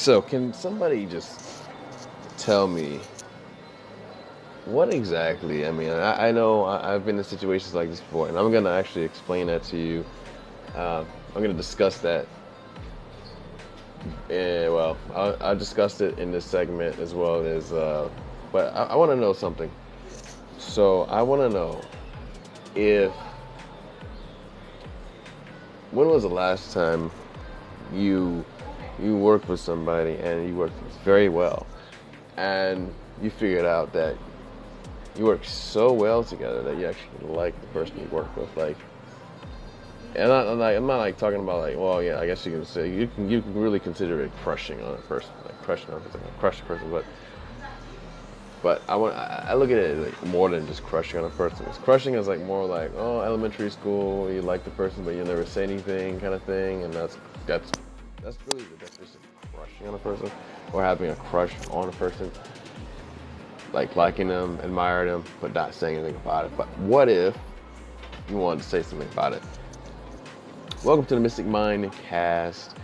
So, can somebody just tell me what exactly? I mean, I, I know I, have been in situations like this before, and I'm going to actually explain that to you. Uh, I'm going to discuss that. Yeah, well, I, I discussed it in this segment as well as, uh, but I, I want to know something. So I want to know if when was the last time you you worked with somebody and you worked very well and you figured out that you work so well together that you actually like the person you work with like and I'm not, I'm not like talking about like well yeah I guess you can say you can you can really consider it crushing on a person like crushing on a person crush a person but but I want I look at it like more than just crushing on a person. It's crushing is like more like oh elementary school you like the person but you never say anything kind of thing, and that's that's that's really the definition of crushing on a person or having a crush on a person, like liking them, admiring them, but not saying anything about it. But what if you wanted to say something about it? Welcome to the Mystic Mind Cast,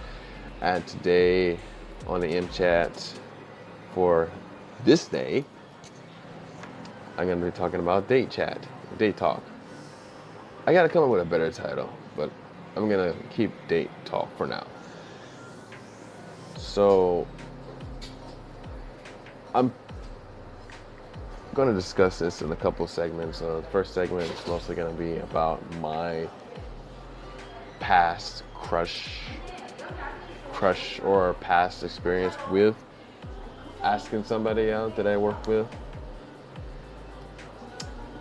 and today on the M Chat for this day I'm going to be talking about date chat, date talk. I got to come up with a better title, but I'm going to keep date talk for now. So, I'm going to discuss this in a couple segments. Uh, the first segment is mostly going to be about my past crush, crush or past experience with asking somebody out that I worked with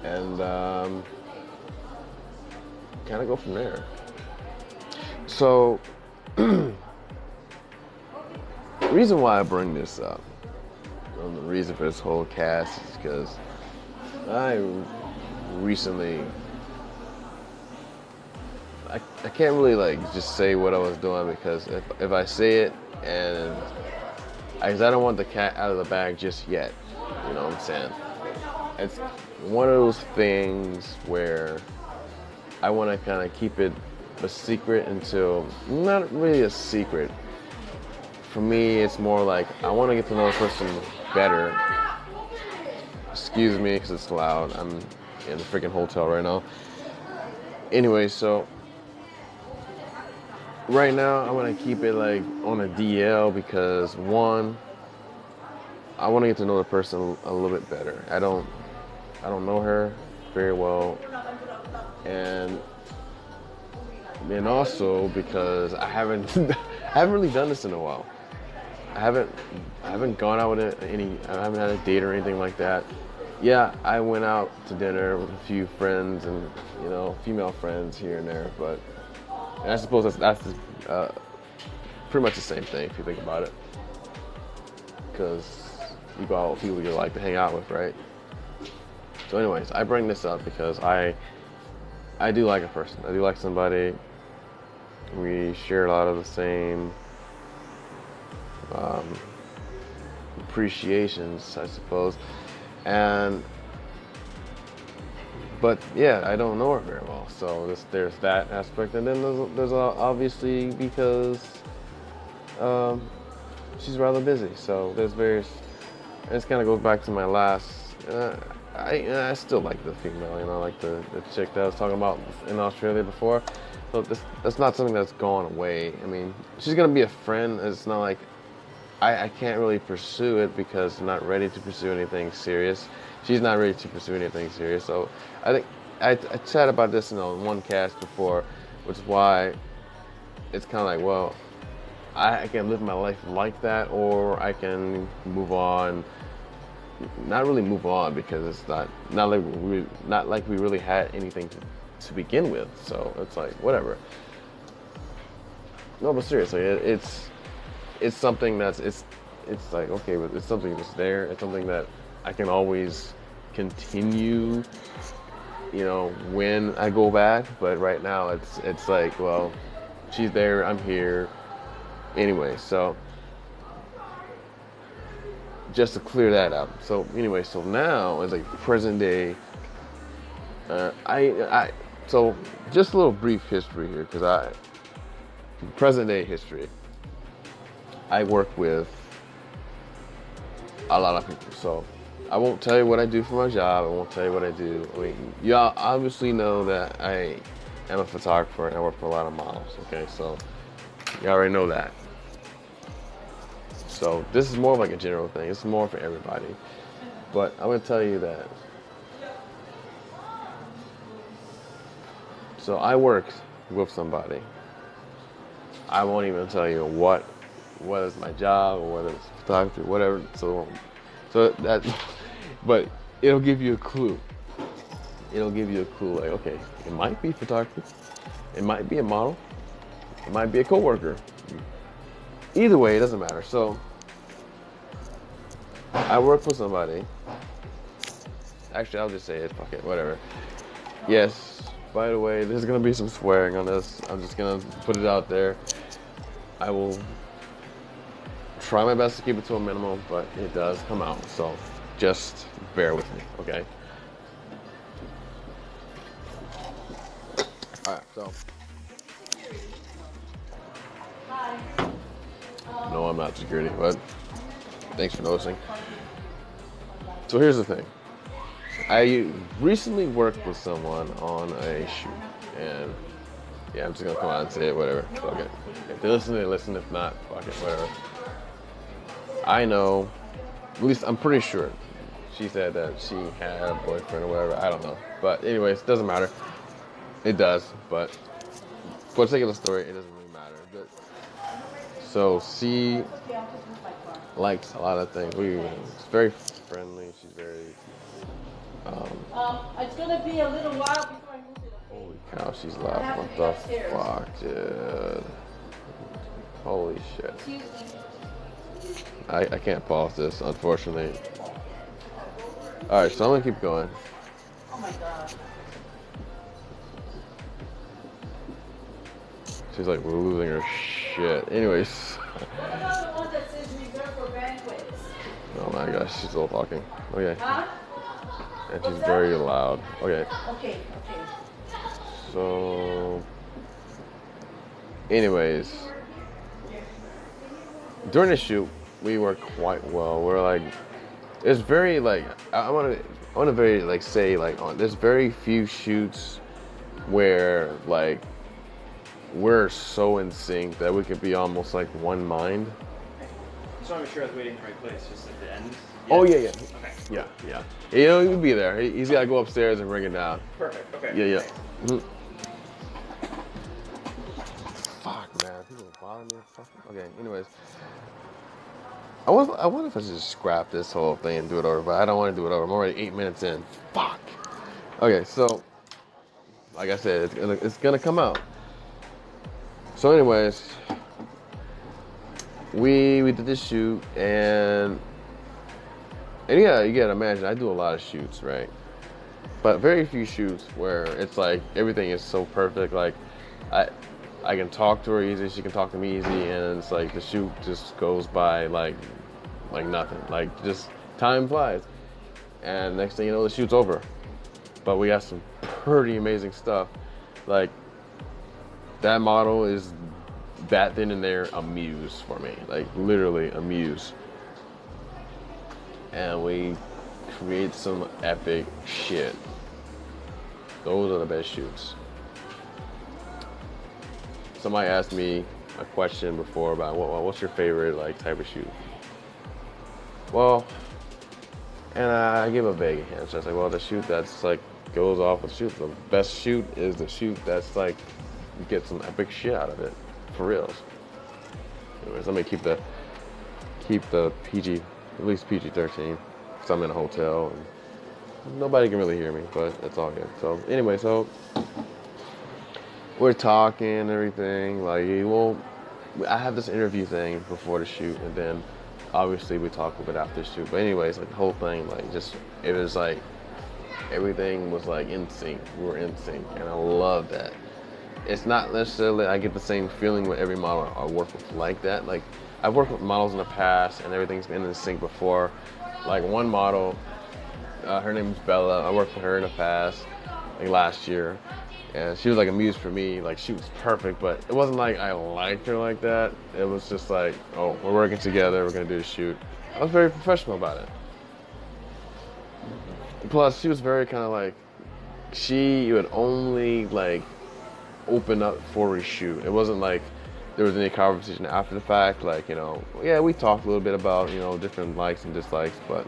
and um, kind of go from there. So, the reason why I bring this up, and the reason for this whole cast is because I recently, I, I can't really like just say what I was doing because if, if I say it and I, I don't want the cat out of the bag just yet, you know what I'm saying? It's one of those things where I want to kind of keep it a secret until not really a secret. For me, it's more like I want to get to know the person better. Excuse me, because it's loud. I'm in the freaking hotel right now. Anyway, so right now I want to keep it like on a DL because one, I want to get to know the person a little bit better. I don't I don't know her very well, and and also because I haven't I haven't really done this in a while. I haven't I haven't gone out with any I haven't had a date or anything like that. Yeah, I went out to dinner with a few friends and you know female friends here and there, but and I suppose that's that's uh, pretty much the same thing if you think about it, because you go out with people you like to hang out with, right? So, anyways, I bring this up because I I do like a person. I do like somebody. We share a lot of the same um, appreciations, I suppose, and but yeah, I don't know her very well. So this, there's that aspect, and then there's, there's obviously because um, she's rather busy. So there's various. This kind of goes back to my last. Uh, I, I still like the female, you know, like the, the chick that I was talking about in Australia before. So this, that's not something that's gone away. I mean, she's gonna be a friend. It's not like I, I can't really pursue it because I'm not ready to pursue anything serious. She's not ready to pursue anything serious. So I think I, I chatted about this in one cast before, which is why it's kind of like, well, I, I can live my life like that, or I can move on not really move on because it's not not like we not like we really had anything to, to begin with. So it's like whatever. No, but seriously, it, it's it's something that's it's it's like okay, but it's something that's there. It's something that I can always continue. You know, when I go back, but right now it's it's like well, she's there, I'm here. Anyway, so just to clear that up. So anyway, so now it's like present day. Uh, I I so just a little brief history here because I present day history. I work with a lot of people. So I won't tell you what I do for my job. I won't tell you what I do. I mean, y'all obviously know that I am a photographer and I work for a lot of models. Okay, so y'all already know that. So this is more like a general thing. It's more for everybody. But I'm gonna tell you that. So I worked with somebody. I won't even tell you what, whether it's my job or whether it's photography, whatever. So, so that, but it'll give you a clue. It'll give you a clue. Like, okay, it might be photography, it might be a model, it might be a coworker. Either way, it doesn't matter. So, I work for somebody. Actually, I'll just say it. Fuck it, whatever. Yes. By the way, there's gonna be some swearing on this. I'm just gonna put it out there. I will try my best to keep it to a minimum, but it does come out. So just bear with me, okay? All right, so. No, I'm not security, but thanks for noticing. So here's the thing. I recently worked with someone on a shoot, and yeah, I'm just gonna come out and say it, whatever. Fuck it. If they listen, they listen. If not, fuck it, whatever. I know, at least I'm pretty sure. She said that she had a boyfriend or whatever. I don't know, but anyways, it doesn't matter. It does, but for the sake of the story, it doesn't really matter. But, so she likes a lot of things. We, it's very friendly. She's very um, Um, it's gonna be a little while before I move it. Holy cow, she's loud. What the fuck, dude? Holy shit. I, I can't pause this, unfortunately. Alright, so I'm gonna keep going. Oh my god. She's like losing her shit. Anyways. What about the one that says reserved for banquets? Oh my gosh, she's still talking. Okay. Huh? And she's very loud. Okay. Okay, okay. So, anyways, during the shoot, we work quite well. We're like, it's very like I want to, I want to very like say like on. There's very few shoots where like we're so in sync that we could be almost like one mind. So I'm sure I was waiting in the right place, just at the end. Oh yeah, yeah, Okay. yeah, yeah. You know, he'll be there. He- He's got to go upstairs and bring it down. Perfect. Okay. Yeah, yeah. Thanks. Okay. Anyways, I was. I wonder if I should scrap this whole thing and do it over, but I don't want to do it over. I'm already eight minutes in. Fuck. Okay, so like I said, it's gonna it's gonna come out. So, anyways, we we did this shoot and and yeah, you gotta imagine I do a lot of shoots, right? but very few shoots where it's like everything is so perfect. Like I I can talk to her easy, she can talk to me easy, and it's like the shoot just goes by like like nothing. Like just time flies, and next thing you know, the shoot's over. But we got some pretty amazing stuff. Like that model is that then and there a muse for me, like literally a muse. And we create some epic shit. Those are the best shoots. Somebody asked me a question before about what, what's your favorite like type of shoot. Well, and I give a vague answer. I was like, well, the shoot that's like goes off the shoot. The best shoot is the shoot that's like you get some epic shit out of it, for reals. Anyways, let me keep the keep the PG, at least PG-13, because I'm in a hotel and nobody can really hear me, but it's all good. So anyway, so we're talking and everything. Like, you won't. I have this interview thing before the shoot, and then obviously we talk a bit after the shoot. But anyways, like the whole thing, like just it was like everything was like in sync. We were in sync, and I love that. It's not necessarily I get the same feeling with every model I work with like that. Like I've worked with models in the past, and everything's been in sync before. Like one model, uh, her name's Bella. I worked with her in the past, like last year, and she was like a muse for me. Like she was perfect, but it wasn't like I liked her like that. It was just like, oh, we're working together. We're gonna do a shoot. I was very professional about it. Plus, she was very kind of like she would only like open up for a shoot. It wasn't like there was any conversation after the fact. Like you know, yeah, we talked a little bit about you know different likes and dislikes, but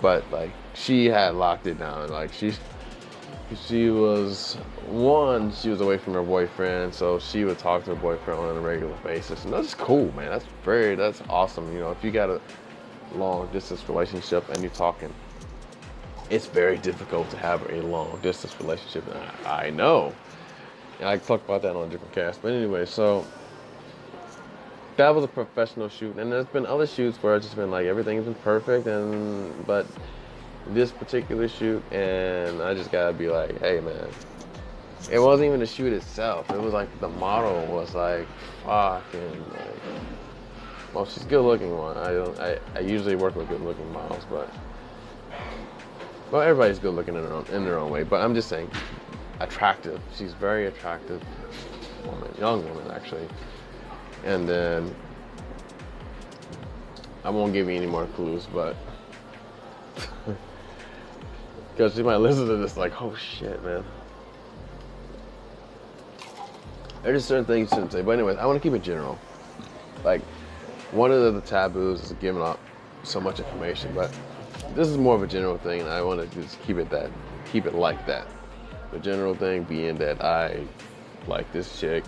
but like she had locked it down. Like she she was one, she was away from her boyfriend, so she would talk to her boyfriend on a regular basis, and that's cool, man. That's very that's awesome. You know, if you got a long distance relationship and you're talking it's very difficult to have a long distance relationship. I, I know. And I talked about that on a different cast. But anyway, so that was a professional shoot. And there's been other shoots where it's just been like everything's been perfect and but this particular shoot and I just gotta be like, hey man. It wasn't even the shoot itself. It was like the model was like fucking like well she's good looking one. I don't I, I usually work with good looking models, but well, everybody's good looking in their own in their own way, but I'm just saying, attractive. She's very attractive woman, young woman actually. And then I won't give you any more clues, but because she might listen to this like, oh shit, man. There's just certain things you shouldn't say, but anyways, I want to keep it general. Like one of the taboos is giving up so much information, but this is more of a general thing, and I want to just keep it that, keep it like that. The general thing being that I like this chick,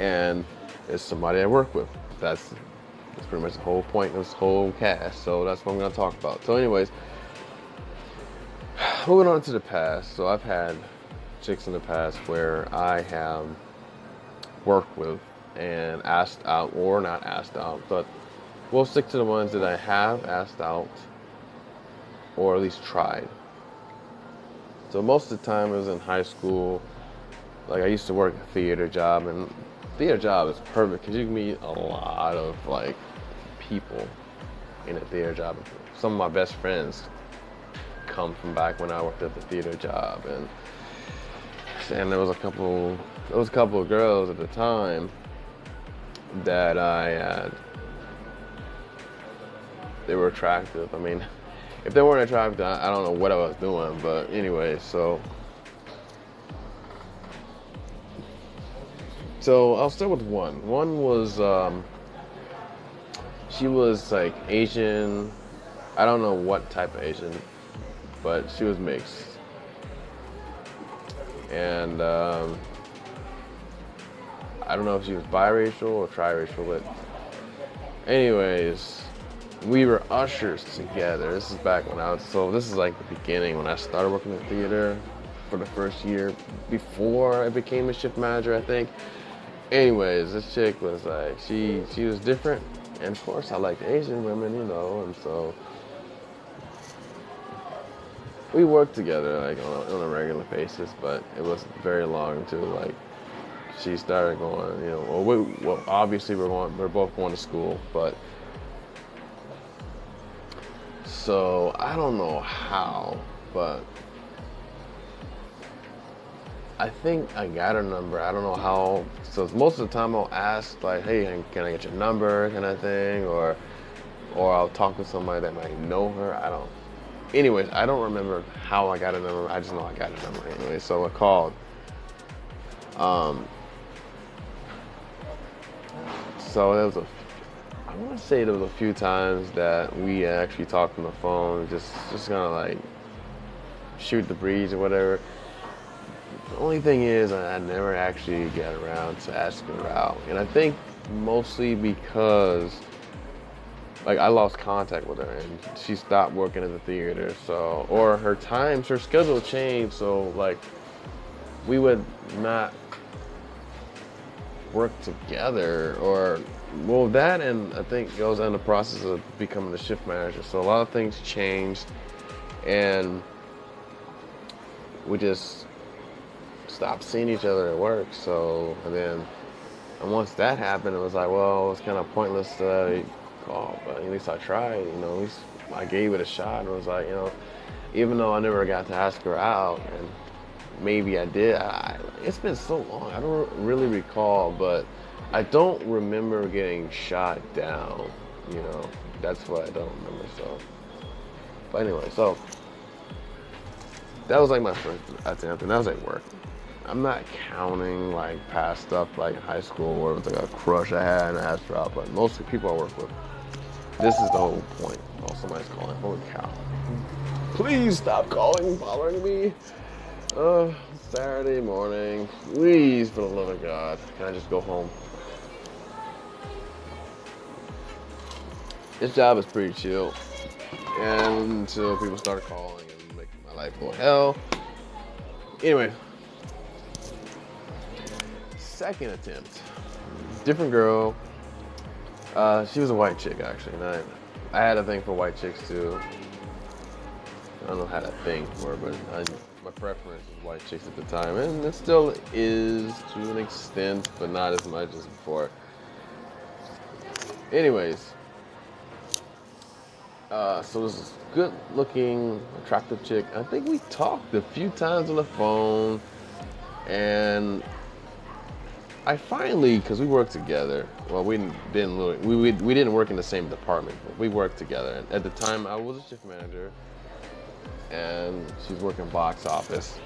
and it's somebody I work with. That's that's pretty much the whole point of this whole cast. So that's what I'm gonna talk about. So, anyways, moving on to the past. So I've had chicks in the past where I have worked with and asked out, or not asked out, but we'll stick to the ones that I have asked out or at least tried. So most of the time it was in high school. Like I used to work a theater job, and theater job is perfect because you meet a lot of like people in a theater job. Some of my best friends come from back when I worked at the theater job, and and there was a couple, there was a couple of girls at the time that I had. They were attractive. I mean if they weren't attractive, I don't know what I was doing. But anyway, so so I'll start with one. One was um, she was like Asian. I don't know what type of Asian, but she was mixed. And um, I don't know if she was biracial or triracial, but anyways, we were ushers together. This is back when I was so this is like the beginning when I started working in theater for the first year before I became a shift manager, I think. Anyways, this chick was like she she was different and of course I liked Asian women, you know, and so we worked together like on a, on a regular basis, but it wasn't very long until like she started going, you know, well, we, well obviously we're going, we're both going to school, but so I don't know how, but I think I got her number. I don't know how. So most of the time I'll ask like, "Hey, can I get your number?" kind of thing, or or I'll talk to somebody that might know her. I don't. Anyways, I don't remember how I got a number. I just know I got a number anyway. So I called. Um. So there was a I want to say there was a few times that we actually talked on the phone, just just kind of like shoot the breeze or whatever. The only thing is, I never actually got around to asking her out, and I think mostly because like I lost contact with her and she stopped working in the theater, so or her times, her schedule changed, so like we would not work together or well, that and I think goes in the process of becoming a shift manager. So a lot of things changed, and we just stopped seeing each other at work. So and then, and once that happened, it was like, well, it's kind of pointless to call, but at least I tried. You know, at least I gave it a shot. And was like, you know, even though I never got to ask her out, and maybe I did. I, it's been so long. I don't really recall, but I don't remember getting shot down. You know, that's what I don't remember. So, but anyway, so that was like my first attempt, and that was at work. I'm not counting like past stuff like high school where it was like a crush I had and I asked her out, but mostly people I work with. This is the whole point. Oh, somebody's calling. Holy cow. Please stop calling, bothering me. Uh, Saturday morning. Please, for the love of God. Can I just go home? This job is pretty chill. And until people start calling and making my life go hell. Anyway. Second attempt. Different girl. Uh, she was a white chick actually, and I, I had a thing for white chicks too. I don't know how that thing for, but I, my preference was white chicks at the time, and it still is to an extent, but not as much as before. Anyways, uh, so this is good-looking, attractive chick. I think we talked a few times on the phone, and I finally, because we worked together. Well, we didn't we, we, we didn't work in the same department, but we worked together. And at the time, I was a shift manager, and she's working box office.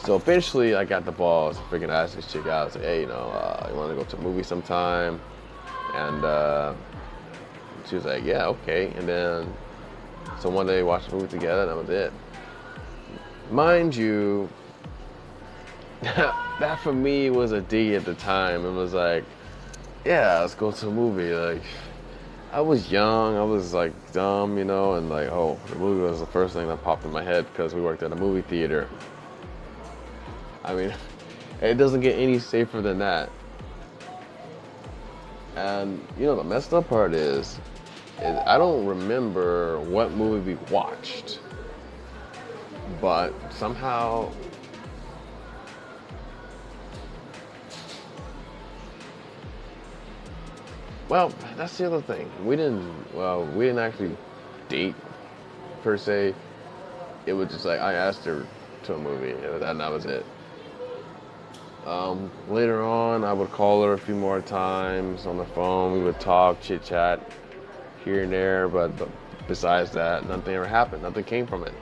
So eventually, I got the balls freaking ask this chick out. I was like, hey, you know, uh, you want to go to a movie sometime? And uh, she was like, yeah, okay. And then, so one day, we watched a movie together, and that was it. Mind you, that for me was a D at the time. It was like, yeah, let's go to a movie. Like, I was young, I was like dumb, you know, and like, oh, the movie was the first thing that popped in my head because we worked at a movie theater. I mean, it doesn't get any safer than that. And you know, the messed up part is, is I don't remember what movie we watched, but somehow Well, that's the other thing. We didn't. Well, we didn't actually date per se. It was just like I asked her to a movie, and that was it. Um, later on, I would call her a few more times on the phone. We would talk, chit chat here and there, but, but besides that, nothing ever happened. Nothing came from it.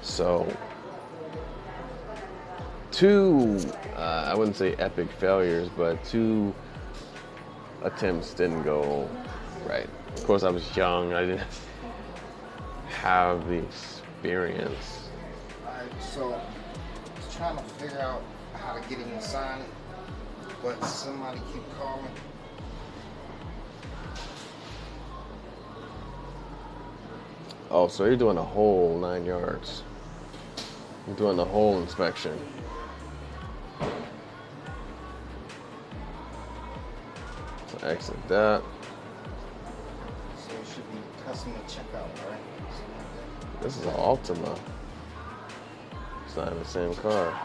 So, two, uh, I wouldn't say epic failures, but two attempts didn't go right. Of course, I was young. I didn't have the experience. So I was trying to figure out how to get him to sign it, but somebody keep calling. Oh, so you're doing a whole nine yards. You're doing the whole inspection. Exit that. So it should be customer checkout, right? Something like that. This is an Altima. It's not in the same car.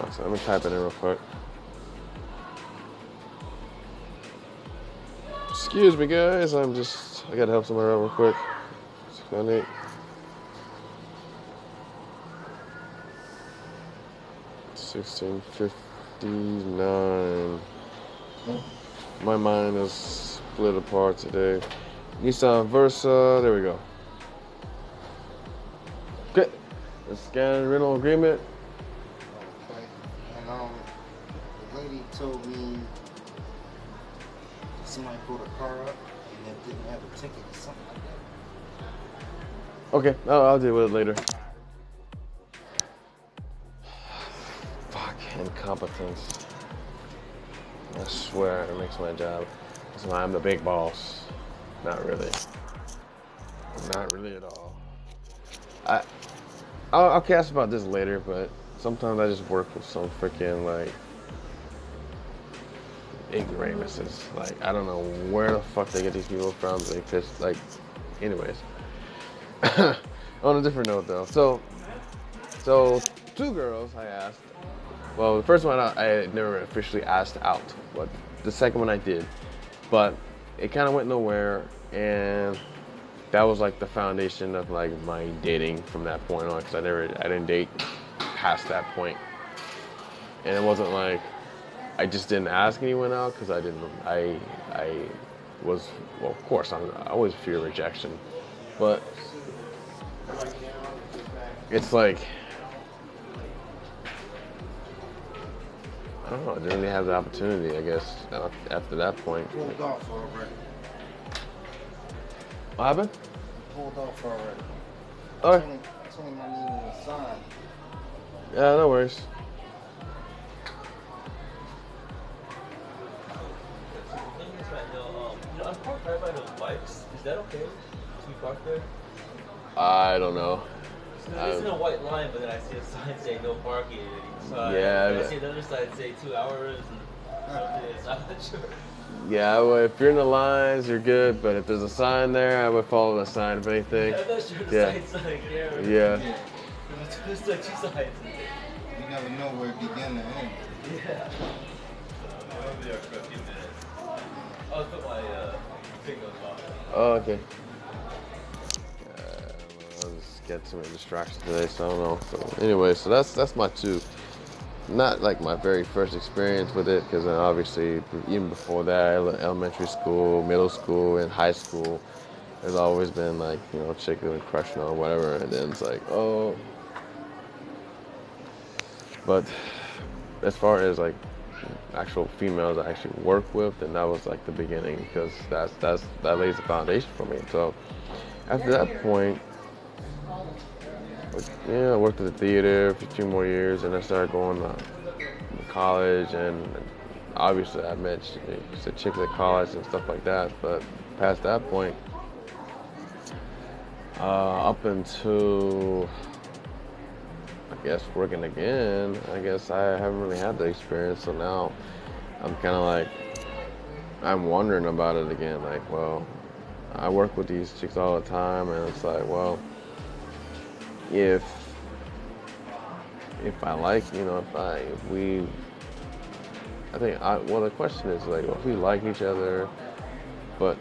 Oh, so let me type it in real quick. Excuse me, guys. I'm just, I gotta help somebody out real quick. 698. Sixteen fifty nine. My mind is split apart today. Nissan Versa. There we go. Okay. The scan rental agreement. Okay. And um, the lady told me somebody pulled a car up and it didn't have a ticket or something like that. Okay, I'll, I'll deal with it later. Incompetence. I swear it makes my job. Why I'm the big boss. Not really. Not really at all. I, I'll, I'll cast about this later, but sometimes I just work with some freaking like ignoramuses. Like I don't know where the fuck they get these people from. They piss like, anyways. On a different note, though, so so two girls I asked. Well, the first one I, I never officially asked out, but the second one I did. But it kind of went nowhere, and that was like the foundation of like my dating from that point on. Because I never, I didn't date past that point, and it wasn't like I just didn't ask anyone out because I didn't. I I was well, of course, I'm, I always fear rejection, but it's like I don't know. I didn't really have the opportunity, I guess, uh, after that point. Pulled off already. What happened? Pulled off already. All right. Tony, Tony might need a sign. Yeah, no worries. thing is right now, um, you know, I'm parked right by those bikes. Is that okay to be parked there? I don't know. So it's in Um, a white line, but then I see a sign saying no parking on each side. Yeah, And I but- see another sign say two hours and something. So I'm not sure. Yeah, well, if you're in the lines, you're good. But if there's a sign there, I would follow the sign. If anything, I'm not sure the Yeah. sign's like there. yeah. Yeah. There's like two signs. You never know where it begin and end. Yeah. So I'm over there for a few minutes. I'll put my uh, finger on Oh, okay. Get too many distractions today, so I don't know. So anyway, so that's that's my two. Not like my very first experience with it, because obviously even before that, elementary school, middle school, and high school, there's always been like you know chicken been crushing on whatever, and then it's like oh. But as far as like actual females I actually work with, then that was like the beginning because that's that's that lays the foundation for me. So after that point, yeah, I worked at the theater for few more years, and I started going to college, and obviously I met ch- a chick at college and stuff like that. But past that point, uh, up until I guess working again, I guess I haven't really had the experience. So now I'm kind of like, I'm wondering about it again. Like, well, I work with these chicks all the time, and it's like, well, if if I like, you know, if I if we, I think I well the question is like, well, if we like each other, but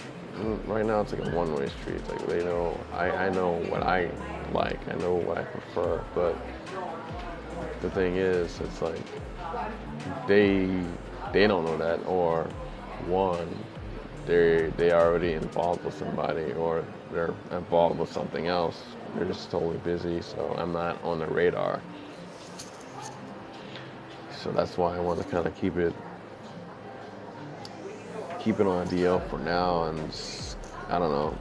right now it's like a one-way street. It's like they know I I know what I like, I know what I prefer, but the thing is, it's like they they don't know that, or one, they they already involved with somebody, or they're involved with something else. They're just totally busy, so I'm not on the radar. So that's why I want to kind of keep it keep it on DL for now, and just, I don't know.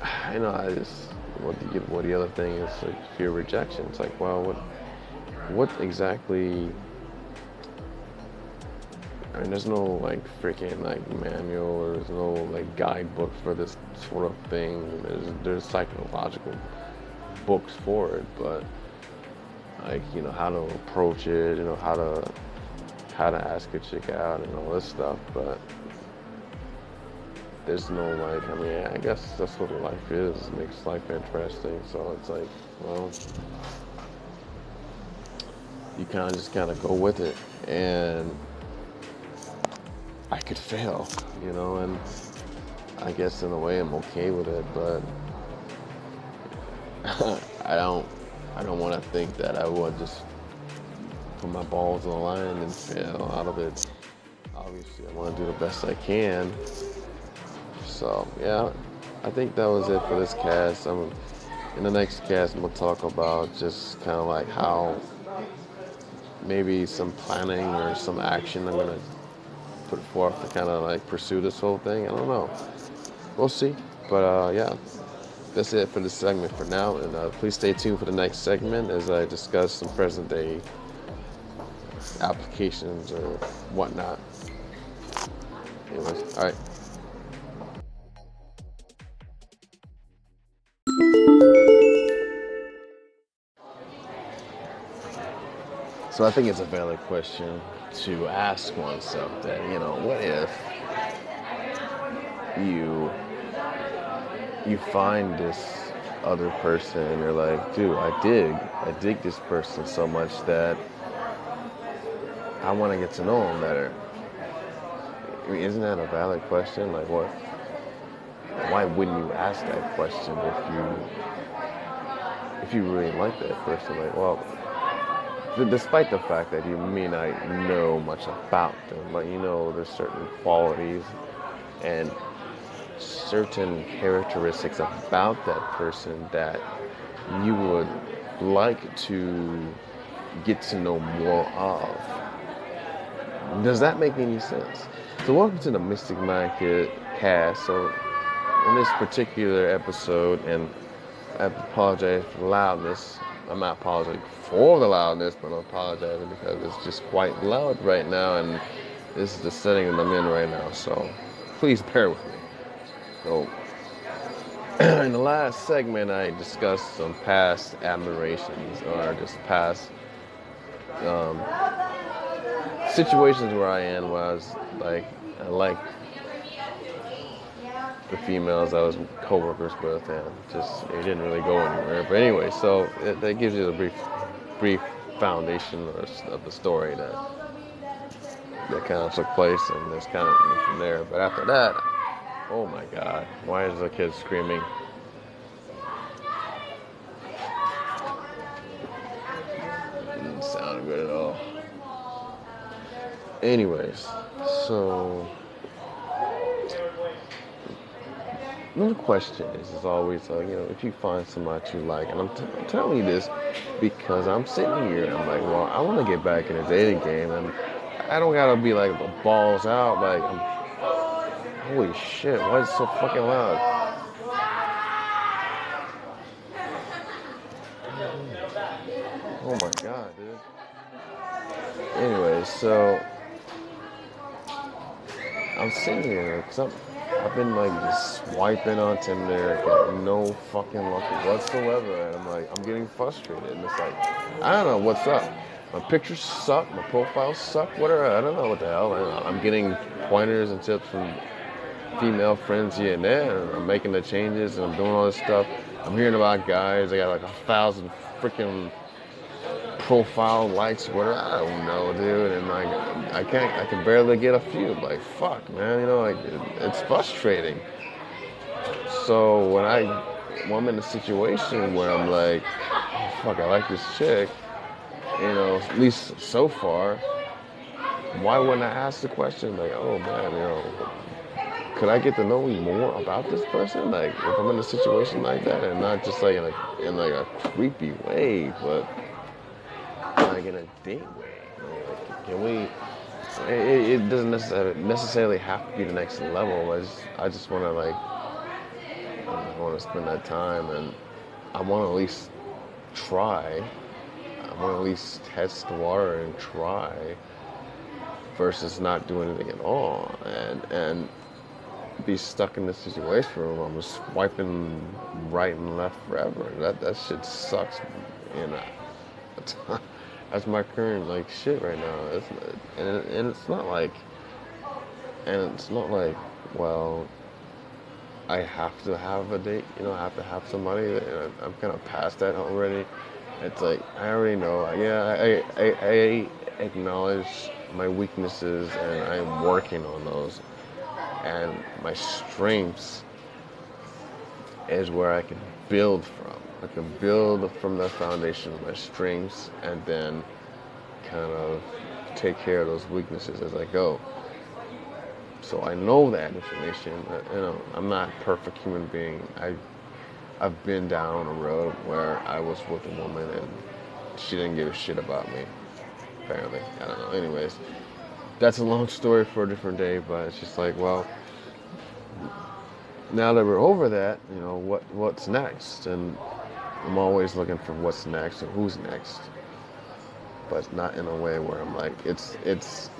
I know I just what the what the other thing is like fear rejection. It's like, well, what what exactly I mean there's no like freaking like manual or there's no like guidebook for this sort of thing. There's there's psychological books for it, but like, you know, how to approach it, you know, how to how to ask a chick out and all this stuff, but there's no like I mean I guess that's what life is. It makes life interesting. So it's like, well you kind of just kind of go with it and i could fail you know and i guess in a way i'm okay with it but i don't i don't want to think that i would just put my balls on the line and fail out of it. Obviously i want to do the best i can. So yeah i think that was it for this cast. I'm in the next cast i'm gonna talk about just kind of like how maybe some planning or some action I'm gonna put forth to kind of like pursue this whole thing. I don't know. We'll see. But uh, yeah, that's it for this segment for now. And uh, please stay tuned for the next segment as I discuss some present day applications or whatnot. Anyways, all right. So I think it's a valid question to ask oneself that, you know, what if you you find this other person and you're like, dude, I dig, I dig this person so much that I want to get to know him better. I mean, isn't that a valid question? Like, what? Why wouldn't you ask that question if you if you really like that person? Like, well, despite the fact that you may not know much about them, but you know there's certain qualities and certain characteristics about that person that you would like to get to know more of. Does that make any sense? So, welcome to the Mystic Mind Kid cast. So, in this particular episode, and I apologize for loudness. I'm not apologizing for the loudness, but I'm apologizing because it's just quite loud right now, and this is the setting that I'm in right now. So, please bear with me. So, in the last segment, I discussed some past admirations or just past um, situations where I am where I was like, I like the females I was co-workers with, and just it didn't really go anywhere. But anyway, so it, that gives you a brief, brief foundation of, the story that that kind of took place, and it's kind of from there. But after that, oh my God, why is the kid screaming? Didn't sound good at all. Anyways, so another question is, is always, uh, you know, if you find somebody you like, and I'm, t- I'm telling you this because I'm sitting here and I'm like, well, I want to get back in the dating game, and I don't gotta be like balls out, like, I'm, holy shit, why is it so fucking loud? Oh my god, dude. Anyway, so I'm sitting here because I'm I've been like just swiping on Tinder, got no fucking luck whatsoever, and I'm like I'm getting frustrated, and it's like I don't know what's up. My pictures suck, my profiles suck, whatever. I don't know what the hell. I- I'm getting pointers and tips from female friends here and there, I'm making the changes and I'm doing all this stuff. I'm hearing about guys. They got like a thousand freaking profile likes, whatever. I don't know, dude. And like, I can't, I can barely get a few. Like, fuck, man. You know, like, it, it's frustrating. So when I, when I'm in a situation where I'm like, oh, fuck, I like this chick. You know, at least so far. Why wouldn't I ask the question like, oh man, you know, could I get to know more about this person? Like, if I'm in a situation like that, and not just like in a in like a creepy way, but like in a date way. You like, can we? It, it doesn't necessarily necessarily have to be the next level. I just I just want to like I want to spend that time, and I want to at least try. I want to at least test the water and try, versus not doing anything at all, and and be stuck in this situation where I'm just swiping right and left forever. That that shit sucks, and I, that's my current like shit right now. It's, and and it's not like, and it's not like, well, I have to have a date. You know, I have to have somebody. And I'm kind of past that already. It's like I already know. Yeah, I I, I acknowledge my weaknesses and I'm working on those and my strengths is where I can build from. I can build from the foundation of my strengths and then kind of take care of those weaknesses as I go. So I know that information. uh, You know, I'm not a perfect human being. I, I've been down a road where I was with a woman and she didn't give a shit about me. Apparently, I don't know. Anyways, that's a long story for a different day, but it's just like, well, now that we're over that, you know, what what's next? And I'm always looking for what's next and who's next. But not in a way where I'm like, it's it's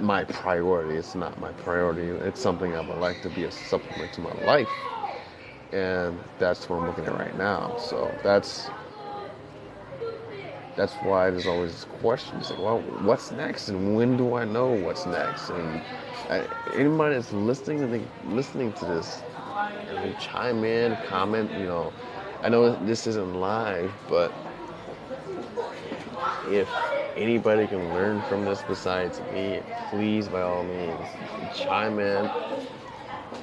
my priority. It's not my priority. It's something I would like to be a supplement to my life. And that's what I'm looking at right now. So that's that's why there's always this question. It's like, well, what's next, and when do I know what's next? And I, anybody that's listening to listening to this, and chime in, comment. You know, I know this isn't live, but if anybody can learn from this besides me, please, by all means, chime in.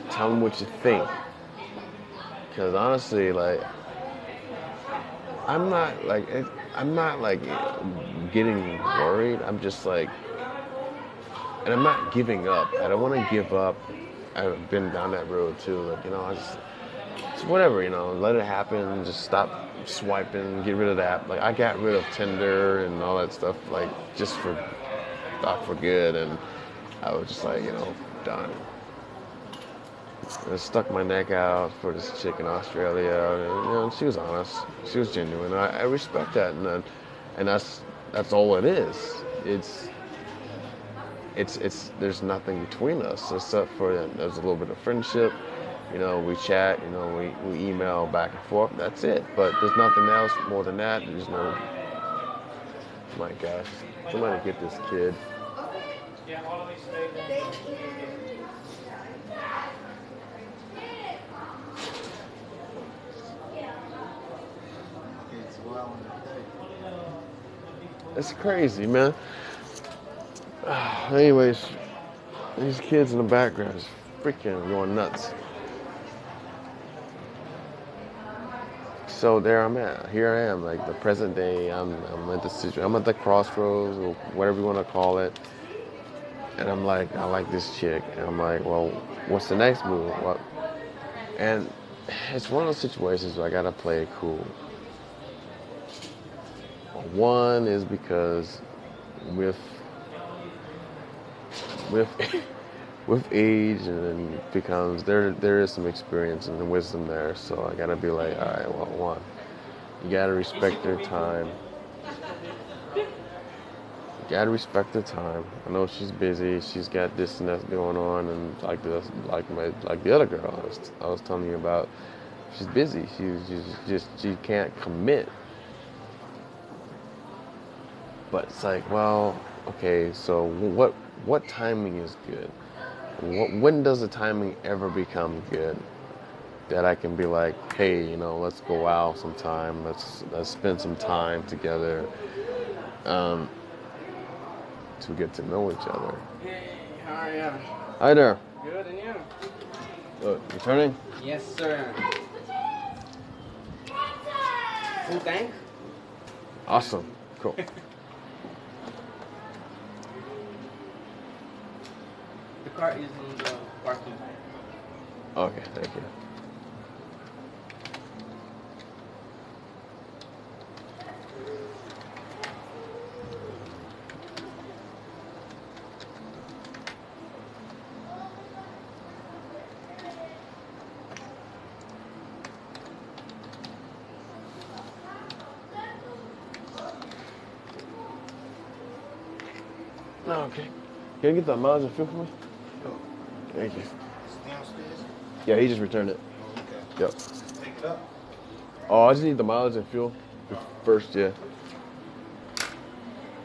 Tell me what you think. Because honestly, like, I'm not like I'm not like getting worried. I'm just like, and I'm not giving up. I don't want to give up. I've been down that road too. Like you know, I just, just whatever. You know, let it happen. Just stop swiping. Get rid of that. Like I got rid of Tinder and all that stuff. Like just for, thought for good. And I was just like, you know, done. I stuck my neck out for this chick in Australia, and you know, she was honest. She was genuine. I, I respect that, and and that's that's all it is. It's it's it's there's nothing between us except for there's a little bit of friendship. You know, we chat. You know, we, we email back and forth. That's it. But there's nothing else more than that. There's no. My gosh, somebody get this kid. It's crazy, man. Ah, anyways, these kids in the background is freaking going nuts. So there I'm at. Here I am, like the present day. I'm I'm at the situ- I'm at the crossroads or whatever you want to call it. And I'm like, I like this chick. And I'm like, well, what's the next move? What? And it's one of those situations where I gotta play it cool. One is because with with with age and then becomes there there is some experience and the wisdom there. So I gotta be like, all right, well, one, you gotta respect their time. You gotta respect their time. I know she's busy. She's got this and that going on, and like this, like my like the other girl I was, I was telling you about. She's busy. She's just, just she can't commit. But it's like, well, okay, so what what timing is good? What, when does the timing ever become good? That I can be like, hey, you know, let's go out sometime. Let's let's spend some time together. Um, to get to know each other. Hey, how are you? Hi there. Good, and you? Look, returning? Yes, sir. Full tank? Awesome. Cool. car is in the parking. Okay, thank you. Okay. Can you get the mileage and fuel for me? Thank you. Yeah, he just returned it. Okay. Yep. Pick it up. Oh, I just need the mileage and fuel first, yeah.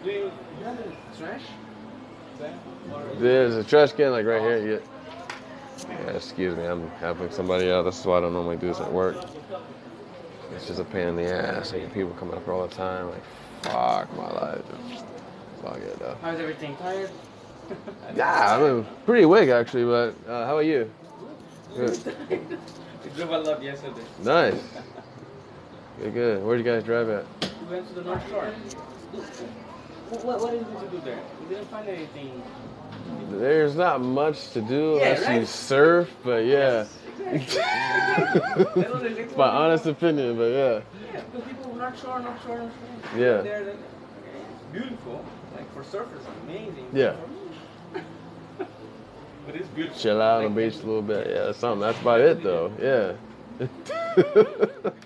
Do you, you have any trash? There's a trash can like right here. Yeah. yeah. Excuse me, I'm helping somebody out. That's why I don't normally do this at work. It's just a pain in the ass. Like people come up all the time. Like, fuck my life. Fuck it though. How's everything? Tired? Yeah, I'm pretty awake actually. But uh, how about you? Good. we drove a lot yesterday. Nice. Good, good. Where'd you guys drive at? We went to the North Shore. What, what, did we do there? We didn't find anything. There's not much to do Yeah, unless you surf, but yeah. Exactly. it's my honest opinion, but yeah. Yeah, because people North Shore, North Shore, North Shore. Yeah. There. Beautiful. Like for surfers, amazing. Yeah. But it's beautiful. Chill out on the beach a little bit. Yeah, that's something. That's about it though. Yeah. Oh,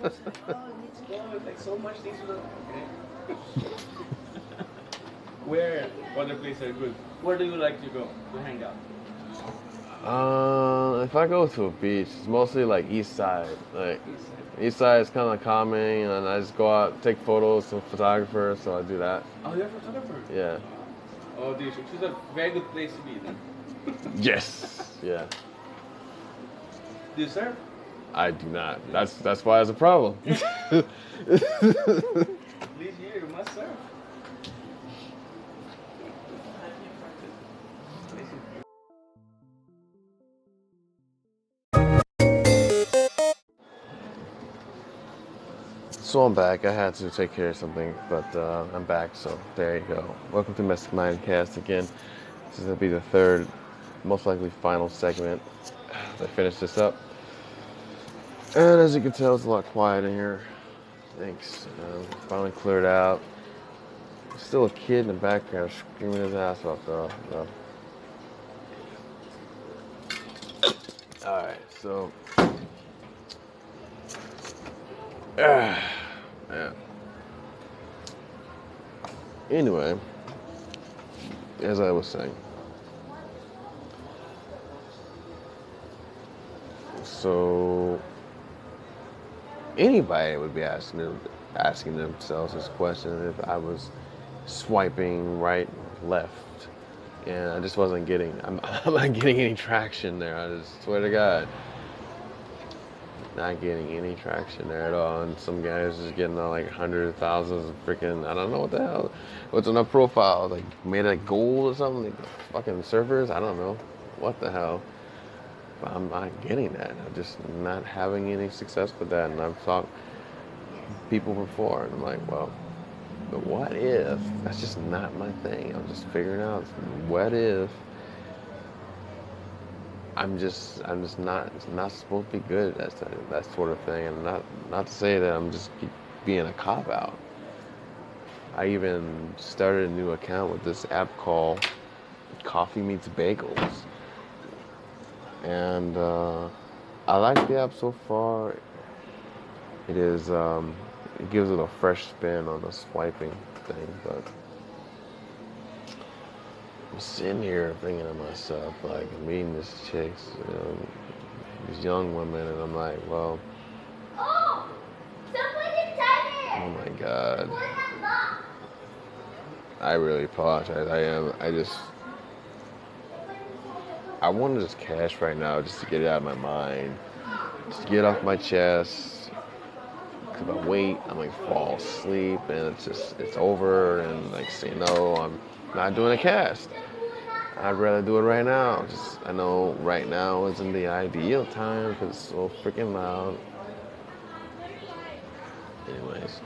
let's go. Like so much things to do. Okay. Where other places are good? Where do you like to go to hang out? Uh, if I go to a beach, it's mostly like east side. Like east side is kind of calming, and I just go out, take photos. I'm a photographer, so I do that. Oh, you're a photographer. Yeah. Oh, dude, so choose a very good place to be then yes. Yeah. Do you serve? I do not. That's that's why it's a problem. this you must serve. So I'm back. I had to take care of something, but uh, I'm back. So there you go. Welcome to Mystic Mindcast again. This is gonna be the third most likely final segment. As I finish this up, and as you can tell, it's a lot quiet in here. Thanks. Um, finally cleared out. Still a kid in the background screaming his ass off though. No. All right, so. Man. Anyway, as I was saying, so anybody would be asking them, asking themselves this question if I was swiping right, left, and I just wasn't getting. I'm, I'm not getting any traction there. I just swear to God not getting any traction there at all. And some guys just getting uh, like hundreds of thousands of freaking, I don't know what the hell, what's on their profile, like made of gold or something, like fucking servers, I don't know, what the hell. I'm not getting that. I'm just not having any success with that. And I've talked people before, and I'm like, well, but what if? That's just not my thing. I'm just figuring out, what if I'm just I'm just not not supposed to be good at that that sort of thing, and not not to say that I'm just being a cop out. I even started a new account with this app called Coffee Meets Bagels, and uh, I like the app so far. It is um, it gives it a fresh spin on the swiping thing, but. I'm sitting here thinking to myself, like, meeting these chicks, you know, these young women, and I'm like, well, Oh, oh my God. I really apologize. I am, I just, I want to just cash right now just to get it out of my mind, just get off my chest. Because if I wait, I might fall asleep, and it's just, it's over, and like, say no, I'm not doing a cast. I'd rather do it right now. Just I know right now isn't the ideal time because it's so freaking loud. Anyways,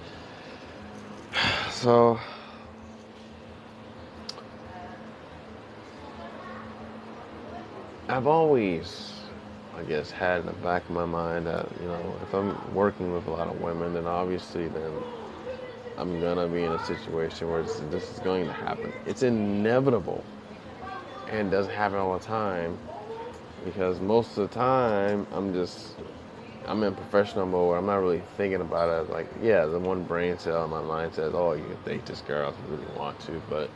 so I've always, I guess, had in the back of my mind that you know if I'm working with a lot of women, then obviously then I'm gonna be in a situation where this, is going to happen. It's inevitable and it doesn't happen all the time because most of the time I'm just I'm in professional mode. Where I'm not really thinking about it. Like, yeah, the one brain cell in my mind says, "Oh, you can date this girl if you really want to," but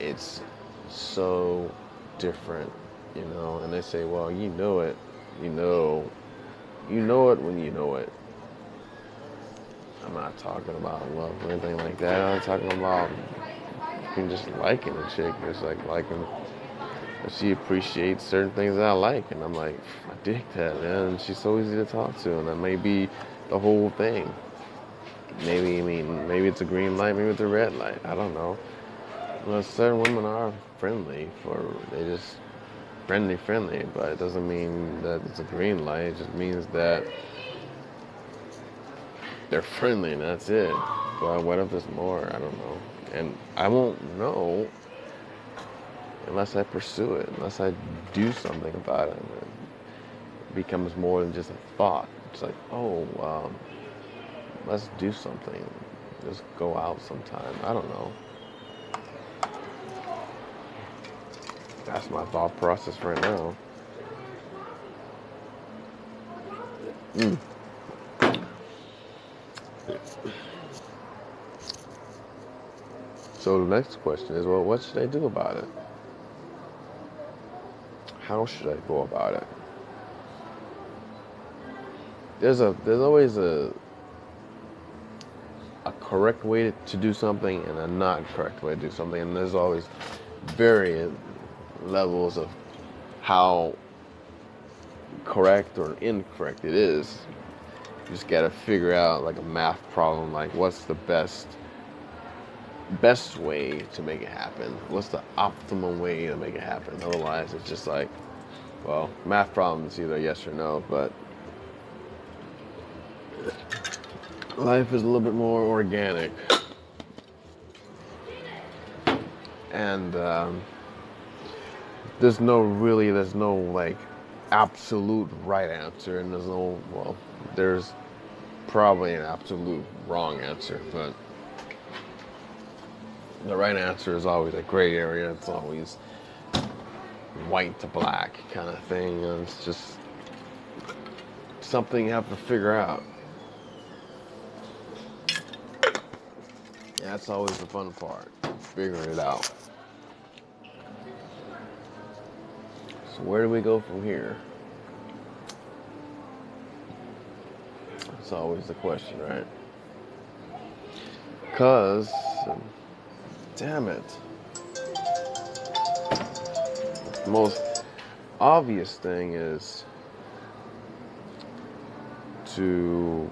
it's so different, you know. And they say, "Well, you know it. You know, you know it when you know it." I'm not talking about love or anything like that. I'm talking about just liking a chick. It's like liking she appreciates certain things that I like, and I'm like, I dig that, man. And she's so easy to talk to, and that may be the whole thing. Maybe I mean, maybe it's a green light, maybe it's a red light. I don't know. Well, certain women are friendly for they just friendly, friendly, but it doesn't mean that it's a green light. It just means that they're friendly, and that's it. But what if there's more? I don't know and I won't know unless I pursue it, unless I do something about it. It becomes more than just a thought. It's like, oh, um, let's do something. Just go out sometime. I don't know. That's my thought process right now. Mm. So the next question is, well, what should I do about it? How should I go about it? There's a there's always a a correct way to do something and a not correct way to do something, and there's always various levels of how correct or incorrect it is. You just gotta figure out like a math problem, like what's the best best way to make it happen? What's the optimum way to make it happen? Otherwise, it's just like, well, math problems either yes or no, but life is a little bit more organic. And um, there's no really, there's no like absolute right answer, and there's no, well, there's probably an absolute wrong answer, but the right answer is always a gray area. It's always white to black kind of thing. And it's just something you have to figure out. That's always the fun part, figuring it out. So where do we go from here? That's always the question, right? Cause, um, damn it, the most obvious thing is to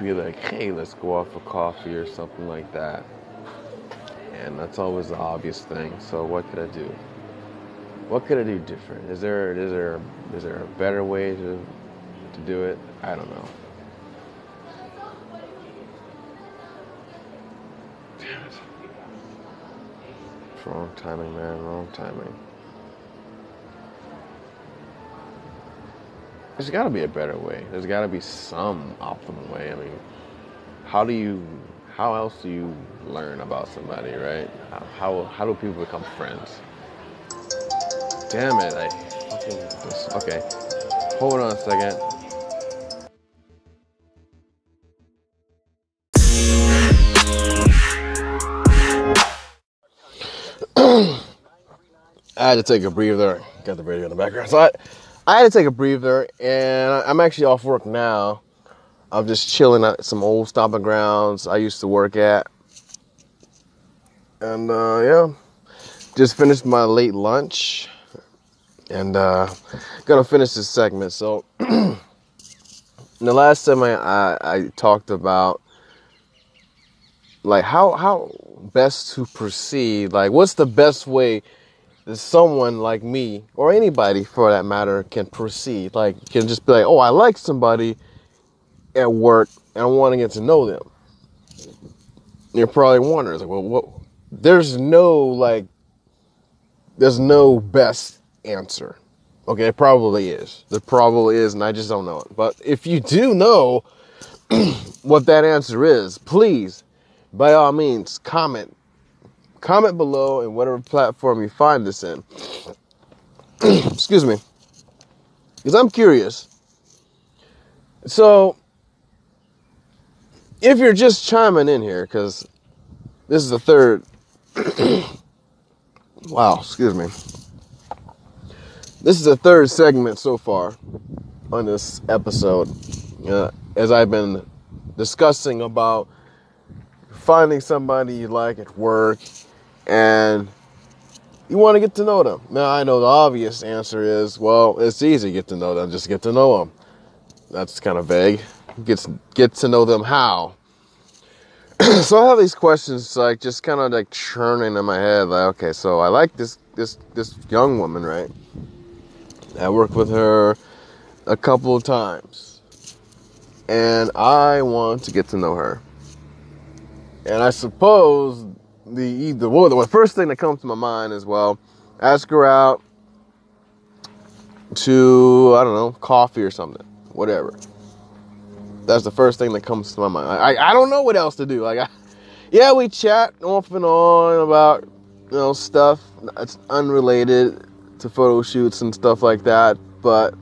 be like, hey, let's go out for coffee or something like that. And that's always the obvious thing. So what could I do? What could I do different? Is there is there is there a better way to to do it? I don't know. Damn it. Wrong timing, man. Wrong timing. There's got to be a better way. There's got to be some optimal way. I mean, how do you, how else do you learn about somebody, right? How how do people become friends? Damn it! I fucking okay. Hold on a second. I had to take a breather. Got the radio in the background. So I, I had to take a breather, and I'm actually off work now. I'm just chilling at some old stomping grounds I used to work at. And uh, yeah, just finished my late lunch, and uh, gonna finish this segment. So, the last time I, I talked about like how how best to proceed, like what's the best way that someone like me or anybody for that matter can proceed. Like can just be like, oh, I like somebody at work and I want to get to know them. You're probably wondering, like, well, what? There's no like, there's no best answer. Okay, it probably is. There probably is, and I just don't know it. But if you do know what that answer is, please, by all means, comment comment below in whatever platform you find this in. Excuse me. Because I'm curious. So, if you're just chiming in here, because this is the third. wow, excuse me. This is the third segment so far on this episode. Uh, as I've been discussing about finding somebody you like at work and you want to get to know them. Now, I know the obvious answer is, well, it's easy to get to know them, just get to know them. That's kind of vague. Get, get to know them how? so I have these questions like just kind of like churning in my head like okay, so I like this this this young woman, right? I worked with her a couple of times. And I want to get to know her. And I suppose the the well, the first thing that comes to my mind is well, ask her out to I don't know coffee or something, whatever. That's the first thing that comes to my mind. I I don't know what else to do. Like, I, yeah, we chat off and on about you know stuff that's unrelated to photo shoots and stuff like that, but.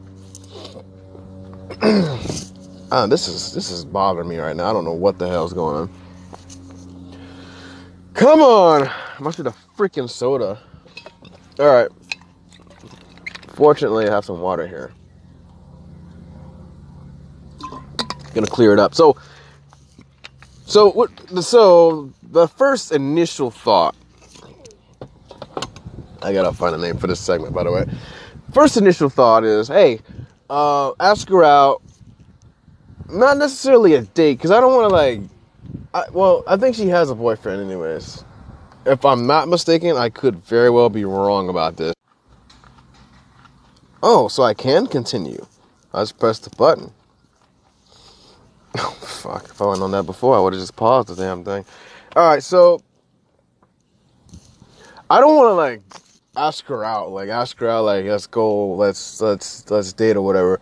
uh, this is this is bothering me right now. I don't know what the hell's going on. Come on! I must be the freaking soda. Alright. Fortunately, I have some water here. Gonna clear it up. So, so what? So the first initial thought. I gotta find a name for this segment, by the way. First initial thought is, hey, uh, ask her out. Not necessarily a date, because I don't want to like I, well, I think she has a boyfriend, anyways. If I'm not mistaken, I could very well be wrong about this. Oh, so I can continue. I just pressed the button. Oh, fuck. If I would known that before, I would have just paused the damn thing. All right, so I don't want to like ask her out, like ask her out, like let's go, let's let's let's date or whatever,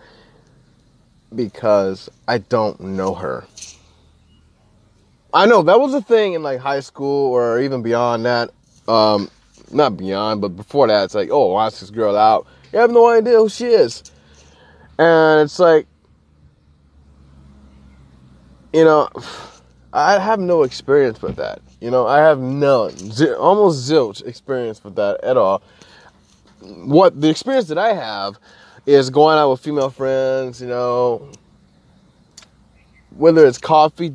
because I don't know her. I know that was a thing in like high school or even beyond that. Um, not beyond, but before that, it's like, oh, ask this girl out. You have no idea who she is, and it's like, you know, I have no experience with that. You know, I have none, ze- almost zilch experience with that at all. What the experience that I have is going out with female friends. You know, whether it's coffee,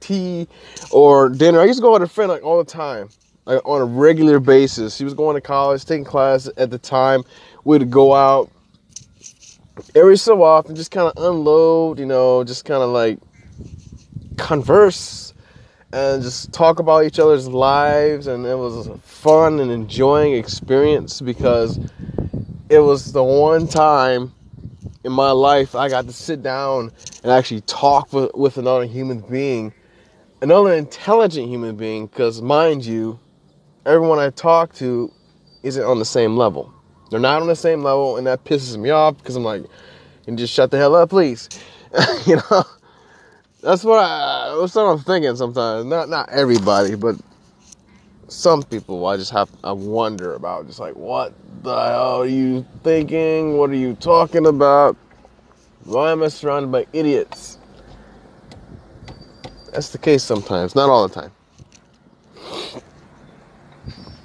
tea, or dinner. I used to go out with a friend like all the time, like on a regular basis. She was going to college, taking class at the time. We'd go out every so often, just kind of unload. You know, just kind of like converse and just talk about each other's lives and it was a fun and enjoying experience because it was the one time in my life I got to sit down and actually talk with, with another human being, another intelligent human being, because mind you, everyone I talk to isn't on the same level. They're not on the same level, and that pisses me off because I'm like, and just shut the hell up, please. you know, that's what I. That's what I'm thinking sometimes. Not not everybody, but some people. I just have. I wonder about. Just like, what the hell are you thinking? What are you talking about? Why am I surrounded by idiots? That's the case sometimes. Not all the time.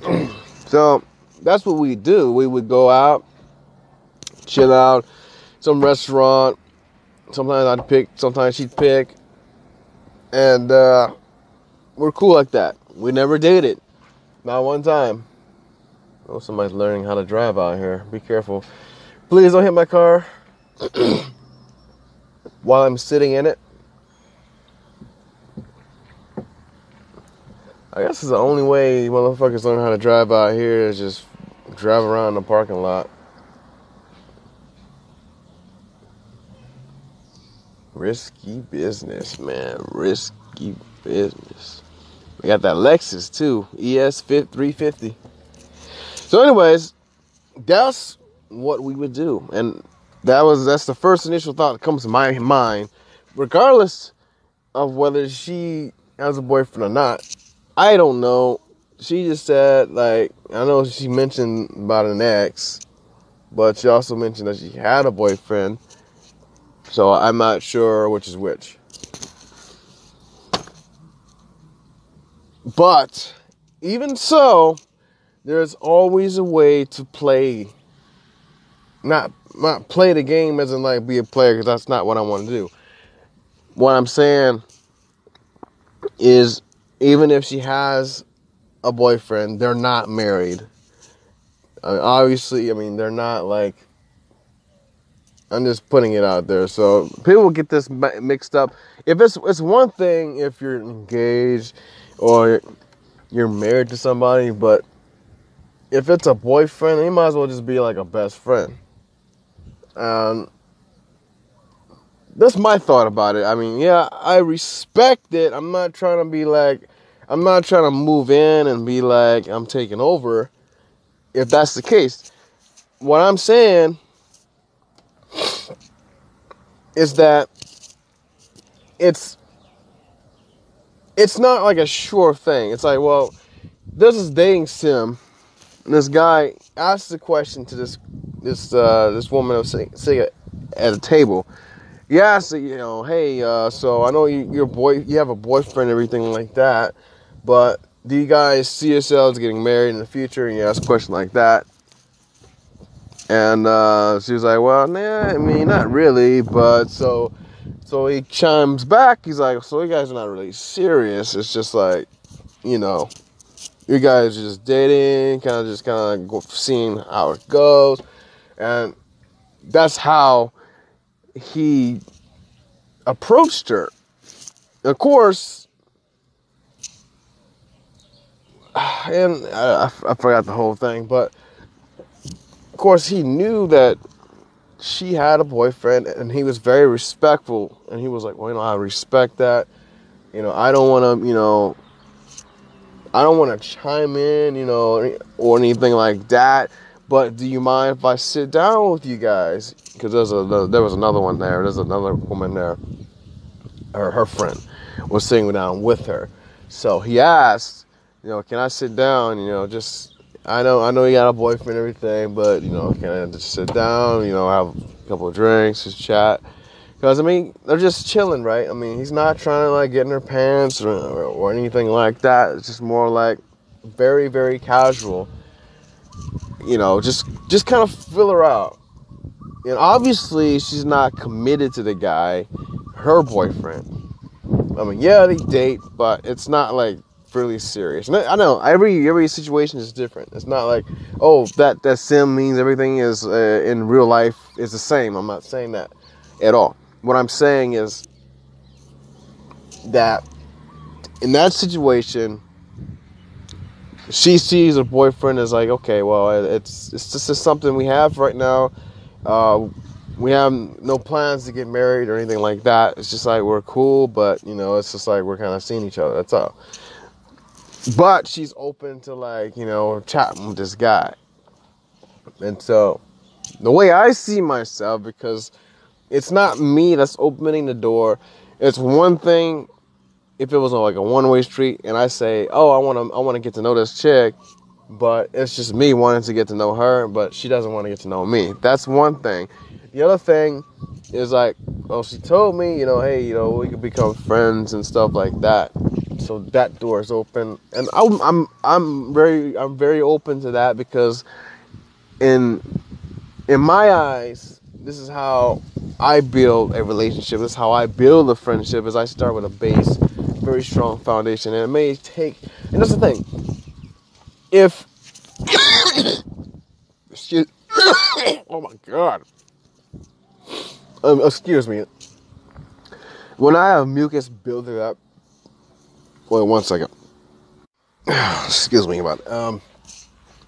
so that's what we do. We would go out, chill out, some restaurant. Sometimes I'd pick, sometimes she'd pick. And uh, we're cool like that. We never dated. Not one time. Oh, somebody's learning how to drive out here. Be careful. Please don't hit my car while I'm sitting in it. I guess it's the only way motherfuckers learn how to drive out here is just drive around the parking lot. Risky business, man. Risky business. We got that Lexus too, ES 350. So, anyways, that's what we would do, and that was that's the first initial thought that comes to my mind, regardless of whether she has a boyfriend or not. I don't know. She just said like I know she mentioned about an ex, but she also mentioned that she had a boyfriend. So I'm not sure which is which. But even so, there's always a way to play. Not not play the game as in like be a player because that's not what I want to do. What I'm saying is, even if she has a boyfriend, they're not married. I mean, obviously, I mean they're not like. I'm just putting it out there, so people get this mixed up. If it's it's one thing if you're engaged or you're married to somebody, but if it's a boyfriend, you might as well just be like a best friend. Um, that's my thought about it. I mean, yeah, I respect it. I'm not trying to be like, I'm not trying to move in and be like I'm taking over. If that's the case, what I'm saying is that it's it's not like a sure thing. It's like, well, this is dating sim. This guy asks the question to this this uh, this woman sitting, sitting at a table. He asked, you know, hey, uh, so I know you, your boy, you have a boyfriend, everything like that, but do you guys see yourselves getting married in the future? And you ask a question like that. And uh, she was like, well, nah, I mean, not really, but so so he chimes back. He's like, so you guys are not really serious. It's just like, you know, you guys just dating, kind of just kind of seeing how it goes, and that's how he approached her. Of course, and I, I forgot the whole thing, but course he knew that she had a boyfriend and he was very respectful and he was like, well, you know, I respect that. You know, I don't want to, you know, I don't want to chime in, you know, or anything like that. But do you mind if I sit down with you guys? Because there's a there was another one there. There's another woman there. Her her friend was sitting down with her. So he asked, you know, can I sit down? You know, just I know I know you got a boyfriend and everything, but you know, can I just sit down? You know, have a couple of drinks, just chat. Because I mean, they're just chilling, right? I mean, he's not trying to like get in her pants or, or anything like that. It's just more like very, very casual. You know, just just kind of fill her out. And obviously, she's not committed to the guy, her boyfriend. I mean, yeah, they date, but it's not like really serious. And I know every every situation is different. It's not like oh that that sim means everything is uh, in real life is the same. I'm not saying that at all. What I'm saying is that in that situation, she sees her boyfriend as like, okay, well, it's it's just something we have right now. Uh, we have no plans to get married or anything like that. It's just like we're cool, but you know, it's just like we're kind of seeing each other. That's all. But she's open to like you know chatting with this guy, and so the way I see myself, because it's not me that's opening the door. It's one thing if it was like a one-way street and I say, "Oh, I want to I want to get to know this chick," but it's just me wanting to get to know her, but she doesn't want to get to know me. That's one thing. The other thing is like, well, she told me, you know, hey, you know, we could become friends and stuff like that. So that door is open, and I'm I'm I'm very I'm very open to that because in in my eyes, this is how I build a relationship. This is how I build a friendship. Is I start with a base, very strong foundation, and it may take. And that's the thing. If excuse, oh my god, um, excuse me. When I have mucus building up, wait one second. excuse me about. Um,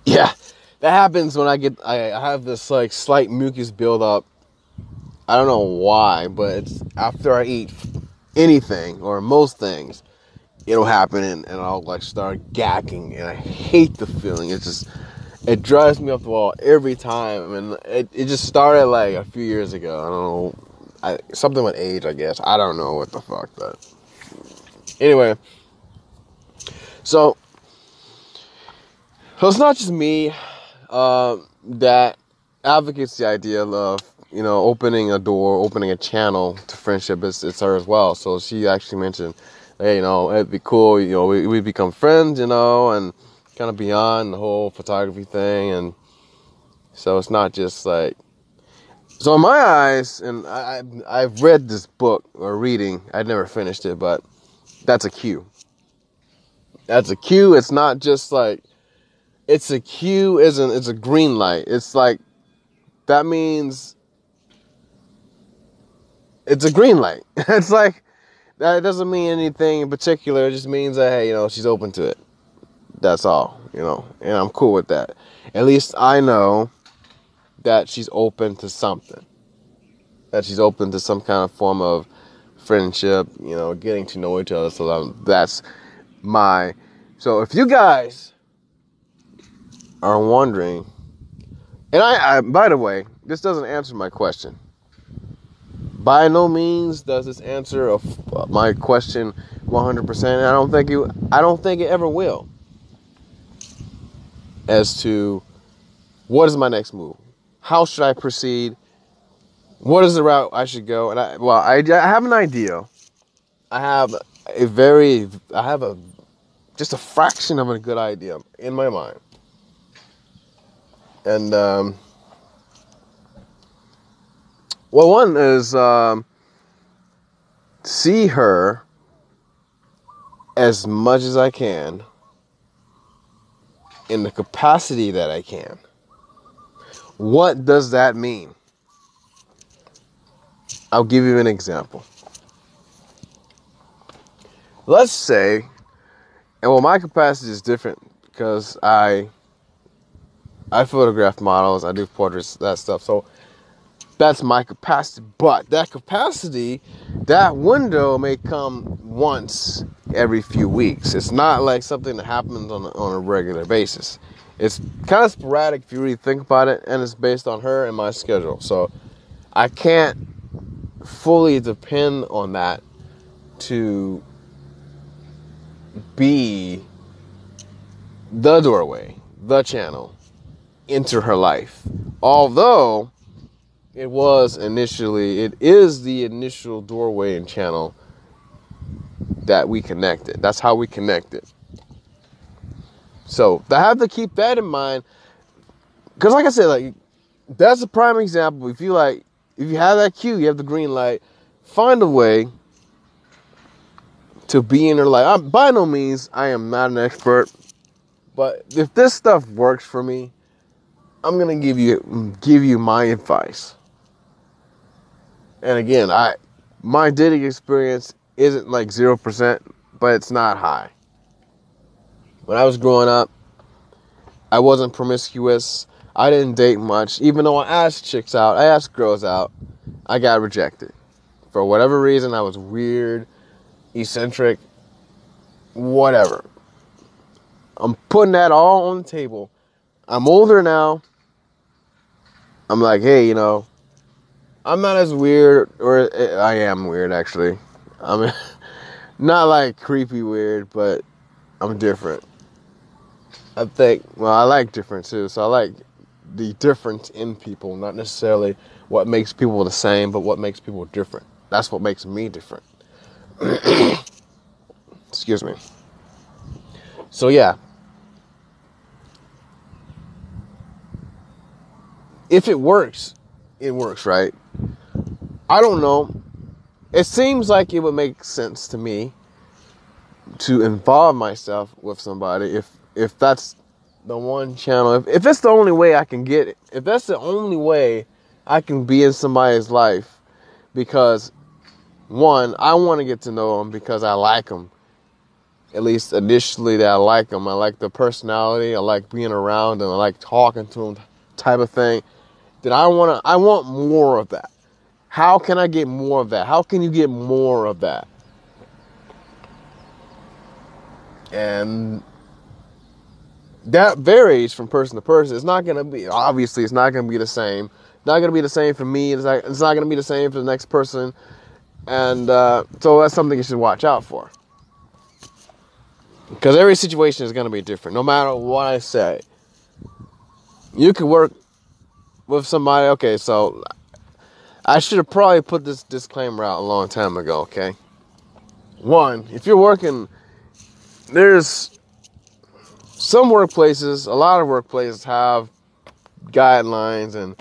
yeah, that happens when I get I, have this like slight mucus buildup. I don't know why, but it's after I eat anything or most things, it'll happen and, and I'll like start gagging and I hate the feeling. It's just it drives me up the wall every time and it, it just started like a few years ago. I don't know. I, something with age, I guess. I don't know what the fuck, but anyway. So, so it's not just me uh, that advocates the idea of you know opening a door, opening a channel to friendship. It's, it's her as well. So she actually mentioned, hey, you know, it'd be cool. You know, we we become friends, you know, and kind of beyond the whole photography thing, and so it's not just like. So in my eyes, and I, I've read this book or reading. I'd never finished it, but that's a cue. That's a cue. It's not just like it's a cue isn't it's a green light. It's like that means it's a green light. it's like that doesn't mean anything in particular. It just means that hey, you know, she's open to it. That's all, you know, and I'm cool with that. At least I know that she's open to something. That she's open to some kind of form of friendship, you know, getting to know each other. So um, that's my. So if you guys are wondering, and I, I, by the way, this doesn't answer my question. By no means does this answer of my question 100%. I don't think you, I don't think it ever will. As to what is my next move? How should I proceed? What is the route I should go? And I, well, I, I have an idea. I have a very, I have a, just a fraction of a good idea in my mind and um, well, one is um, see her as much as I can in the capacity that I can. What does that mean? I'll give you an example. Let's say, and well, my capacity is different because I I photograph models, I do portraits, that stuff. So That's my capacity. But that capacity, that window may come once every few weeks. It's not like something that happens on a, on a regular basis. It's kind of sporadic if you really think about it, and it's based on her and my schedule. So I can't fully depend on that to be the doorway, the channel into her life. Although it was initially, it is the initial doorway and channel that we connected. That's how we connected. So I have to keep that in mind. Cause like I said, like that's a prime example. If you like if you have that cue, you have the green light, find a way to be in her life. I'm, by no means, I am not an expert, but if this stuff works for me, I'm gonna give you give you my advice. And again, I my dating experience isn't like zero percent, but it's not high. When I was growing up, I wasn't promiscuous. I didn't date much. Even though I asked chicks out, I asked girls out, I got rejected. For whatever reason, I was weird, eccentric, whatever. I'm putting that all on the table. I'm older now. I'm like, hey, you know, I'm not as weird, or eh, I am weird actually. I'm not like creepy weird, but I'm different. I think, well, I like different too. So I like the difference in people, not necessarily what makes people the same, but what makes people different. That's what makes me different. Excuse me. So yeah. If it works, it works, right? I don't know. It seems like it would make sense to me to involve myself with somebody if if that's the one channel. If, if it's the only way I can get it if that's the only way I can be in somebody's life because one I want to get to know them because I like them at least initially that I like them I like the personality. I like being around and I like talking to them type of thing then I want to I want more of that how can I get more of that how can you get more of that and that varies from person to person. It's not gonna be obviously it's not gonna be the same. Not gonna be the same for me. It's not, it's not gonna be the same for the next person, and uh, so that's something you should watch out for. Because every situation is gonna be different, no matter what I say. You could work with somebody. Okay, so I should have probably put this disclaimer out a long time ago. Okay, one, if you're working, there's some workplaces, a lot of workplaces have guidelines and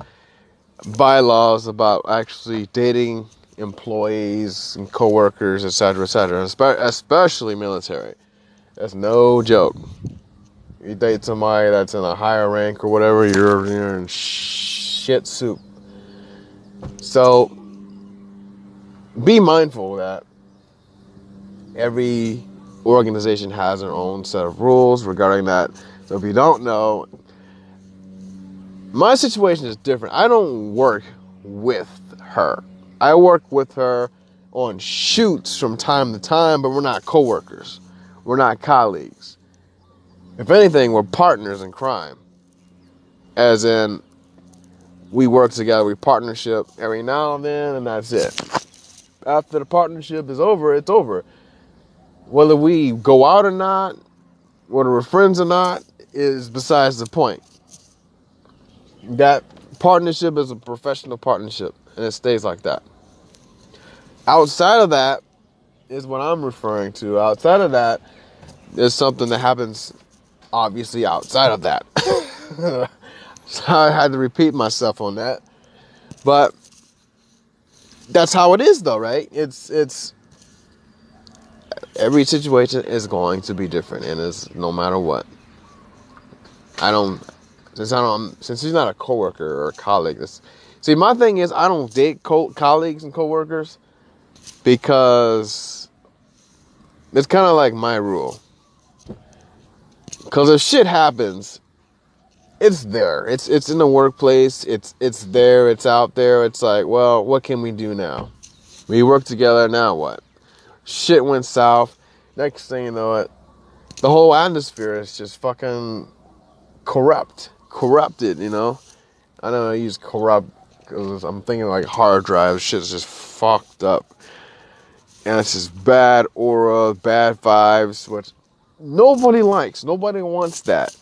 bylaws about actually dating employees and coworkers, etc., etc., especially military. That's no joke. You date somebody that's in a higher rank or whatever, you're, you're in shit soup. So be mindful of that. Every organization has their own set of rules regarding that. So if you don't know, my situation is different. I don't work with her. I work with her on shoots from time to time, but we're not coworkers. We're not colleagues. If anything, we're partners in crime. As in, we work together, we partnership every now and then, and that's it. After the partnership is over, it's over whether we go out or not, whether we're friends or not, is besides the point. That partnership is a professional partnership, and it stays like that. Outside of that is what I'm referring to. Outside of that is something that happens obviously outside of that. so I had to repeat myself on that. But that's how it is though, right? It's it's every situation is going to be different and it's no matter what. I don't since I don't since he's not a coworker or a colleague. This, see, my thing is I don't date co- colleagues and coworkers because it's kind of like my rule. Because if shit happens, it's there. It's it's in the workplace. It's it's there. It's out there. It's like, well, what can we do now? We work together. Now what? Shit went south. Next thing you know, it the whole atmosphere is just fucking corrupt, corrupted. You know, I don't know I use corrupt because I'm thinking like hard drive. Shit's just fucked up, and it's just bad aura, bad vibes, which nobody likes. Nobody wants that.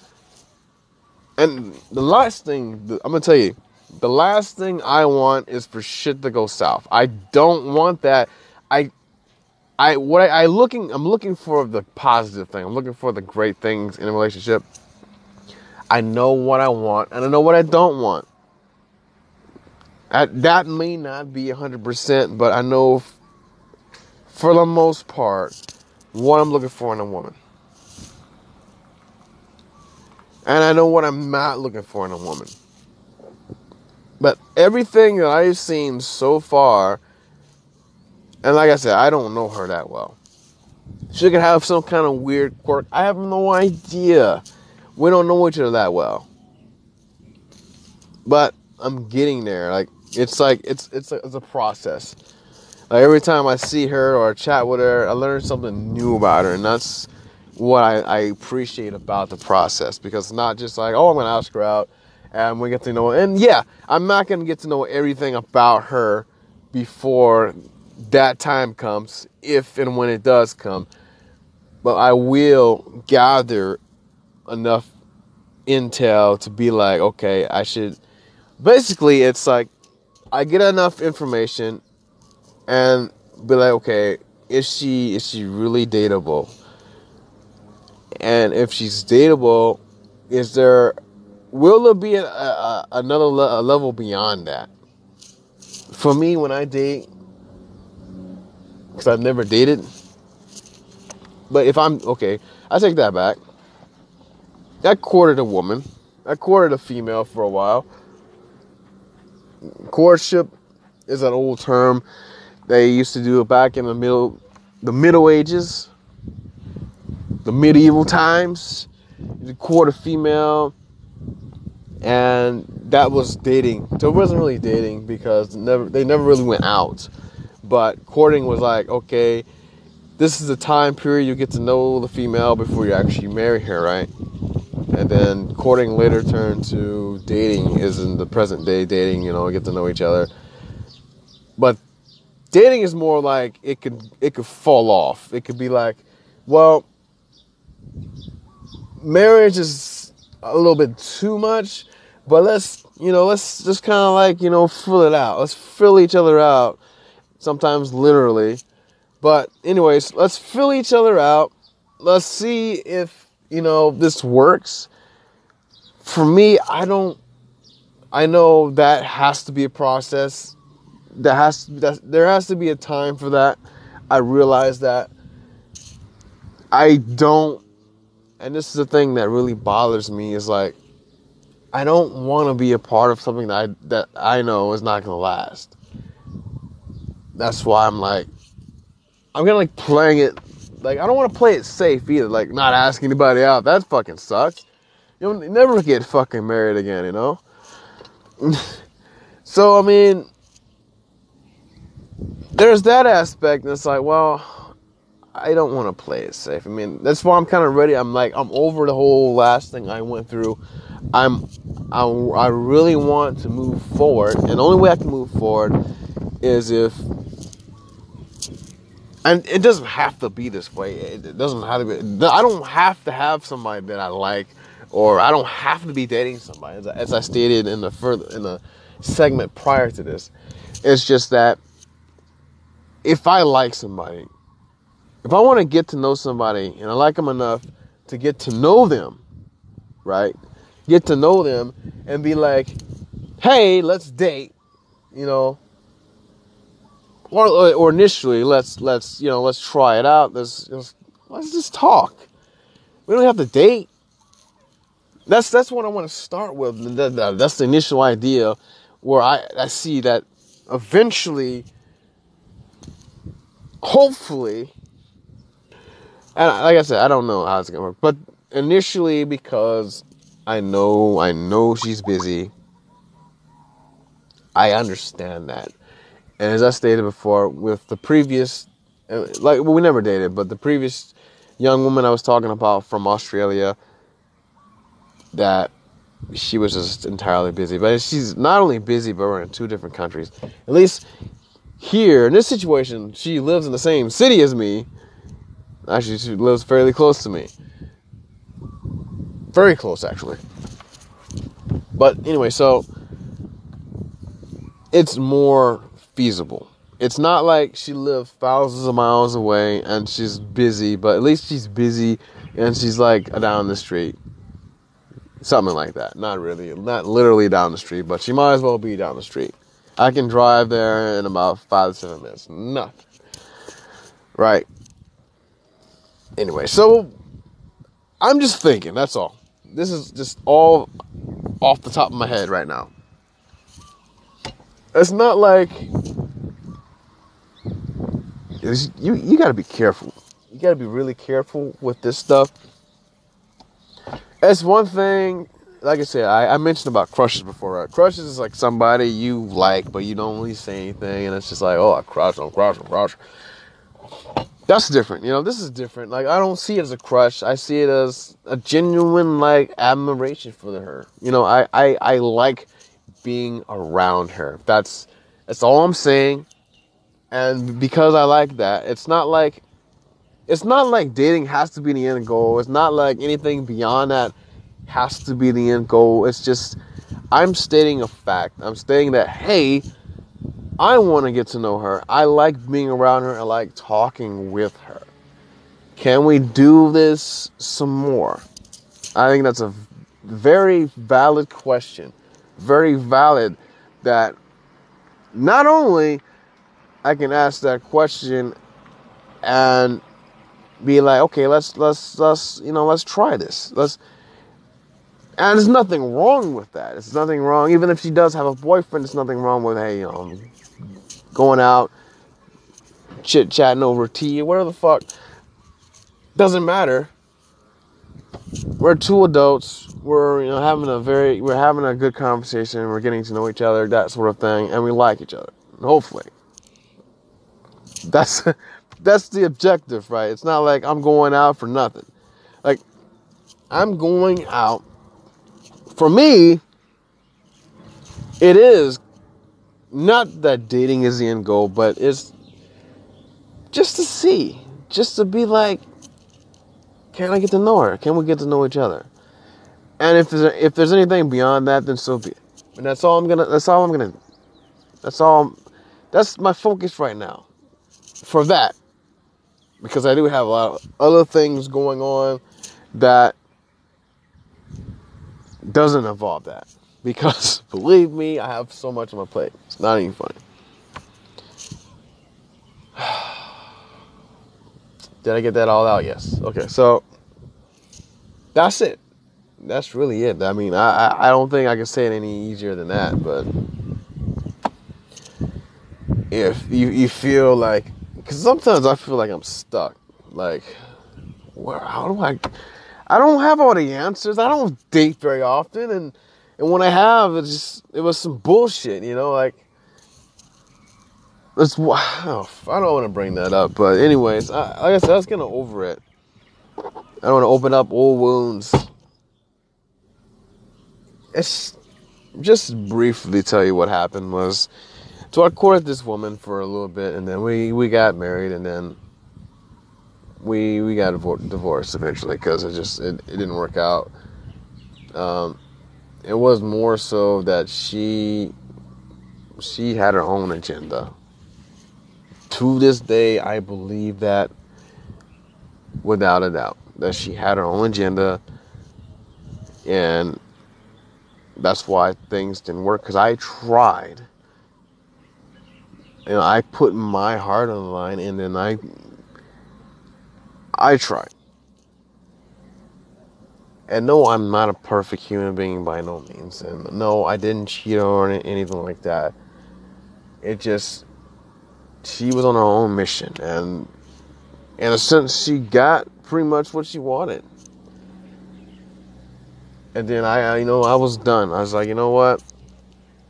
And the last thing I'm gonna tell you, the last thing I want is for shit to go south. I don't want that. I, I what I, I looking I'm looking for the positive thing. I'm looking for the great things in a relationship. I know what I want and I know what I don't want. That that may not be 100%, but I know f- for the most part what I'm looking for in a woman. And I know what I'm not looking for in a woman. But everything that I've seen so far, and like I said, I don't know her that well. She could have some kind of weird quirk. I have no idea. We don't know each other that well. But I'm getting there. Like it's like it's it's a, it's a process. Like every time I see her or chat with her, I learn something new about her, and that's what I, I appreciate about the process because it's not just like, oh, I'm gonna ask her out and we get to know. And yeah, I'm not gonna get to know everything about her before that time comes, if and when it does come. But I will gather enough intel to be like, okay, I should. Basically, it's like I get enough information and be like, okay, is she is she really dateable? And if she's dateable, is there will there be a, a, another le- a level beyond that? For me, when I date, because I've never dated, but if I'm okay, I take that back. I courted a woman. I courted a female for a while. Courtship is an old term they used to do it back in the middle, the Middle Ages, the medieval times. Court a female, and that was dating. So it wasn't really dating because never they never really went out. But courting was like, okay, this is the time period you get to know the female before you actually marry her, right? And then courting later turned to dating is in the present day dating, you know, get to know each other. But dating is more like it could it could fall off. It could be like, well, marriage is a little bit too much, but let's you know let's just kind of like you know fill it out. Let's fill each other out. Sometimes literally, but anyways, let's fill each other out. Let's see if you know this works. For me, I don't. I know that has to be a process That has that, there has to be a time for that. I realize that. I don't, and this is the thing that really bothers me is like, I don't want to be a part of something that I that I know is not gonna last. That's why I'm like, I'm gonna like playing it, like I don't want to play it safe either. Like not asking anybody out. That fucking sucks. You'll never get fucking married again, you know. so I mean, there's that aspect, it's like, well, I don't want to play it safe. I mean, that's why I'm kind of ready. I'm like, I'm over the whole last thing I went through. I'm, I, I really want to move forward, and the only way I can move forward is if, and it doesn't have to be this way. It doesn't have to be. I don't have to have somebody that I like, or I don't have to be dating somebody. As, as I stated in the further in the segment prior to this, it's just that if I like somebody, if I want to get to know somebody and I like them enough to get to know them, right? Get to know them and be like, hey, let's date, you know. Or, or initially, let's let's you know let's try it out. Let's let's, let's just talk. We don't have to date. That's that's what I want to start with. That's the initial idea, where I I see that eventually hopefully, and like I said, I don't know how it's gonna work, but initially because I know, I know she's busy. I understand that. And as I stated before, with the previous, uh, like, well, we never dated, but the previous young woman I was talking about from Australia, that she was just entirely busy. But she's not only busy, but we're in two different countries. At least here, in this situation, she lives in the same city as me. Actually, she lives fairly close to me. Very close, actually. But anyway, so it's more feasible. It's not like she lives thousands of miles away and she's busy, but at least she's busy and she's like down the street. Something like that. Not really, not literally down the street, but she might as well be down the street. I can drive there in about five to seven minutes. Nothing. Right. Anyway, so I'm just thinking, that's all. This is just all off the top of my head right now. It's not like it's, you you got to be careful. You got to be really careful with this stuff. It's one thing, like I said, I, I mentioned about crushes before. Right? Crushes is like somebody you like, but you don't really say anything, and it's just like, oh, I crush, I'm crush, I'm crush. That's different, you know. This is different. Like I don't see it as a crush. I see it as a genuine like admiration for her. You know, I I, I like being around her. That's that's all I'm saying. And because I like that, it's not like it's not like dating has to be the end goal. It's not like anything beyond that has to be the end goal. It's just I'm stating a fact. I'm stating that hey, I want to get to know her. I like being around her. I like talking with her. Can we do this some more? I think that's a very valid question. Very valid that not only I can ask that question and be like, okay, let's let's let's you know let's try this. Let's and there's nothing wrong with that. It's nothing wrong. Even if she does have a boyfriend, there's nothing wrong with hey, you know, going out, chit chatting over tea, whatever the fuck. Doesn't matter. We're two adults. We're you know having a very we're having a good conversation. We're getting to know each other, that sort of thing, and we like each other. Hopefully, that's that's the objective, right? It's not like I'm going out for nothing. Like I'm going out. For me, it is not that dating is the end goal, but it's just to see, just to be like, can I get to know her? Can we get to know each other? And if there's if there's anything beyond that, then so be it. And that's all I'm gonna. That's all I'm gonna. That's all. That's my focus right now. For that, because I do have a lot of other things going on that doesn't involve that. Because believe me, I have so much on my plate. It's not even funny. Did I get that all out? Yes. Okay, so that's it. That's really it. I mean, I, I, don't think I can say it any easier than that, but if you, you feel like, because sometimes I feel like I'm stuck. Like, where, how do I, I don't have all the answers. I don't date very often, and and when I have, it's just it was some bullshit, you know. Like, it's wow. I don't want to bring that up, but anyways, I, like I said, I was getting over it. I don't want to open up old wounds. It's just briefly tell you what happened was. So I courted this woman for a little bit, and then we, we got married, and then we we got divorced eventually because it just it, it didn't work out. Um, it was more so that she she had her own agenda. To this day, I believe that without a doubt that she had her own agenda, and that's why things didn't work. Because I tried, and I put my heart on the line, and then I I tried. And no, I'm not a perfect human being by no means. And no, I didn't cheat or anything like that. It just, she was on her own mission. And in a sense, she got pretty much what she wanted. And then I, I, you know, I was done. I was like, you know what?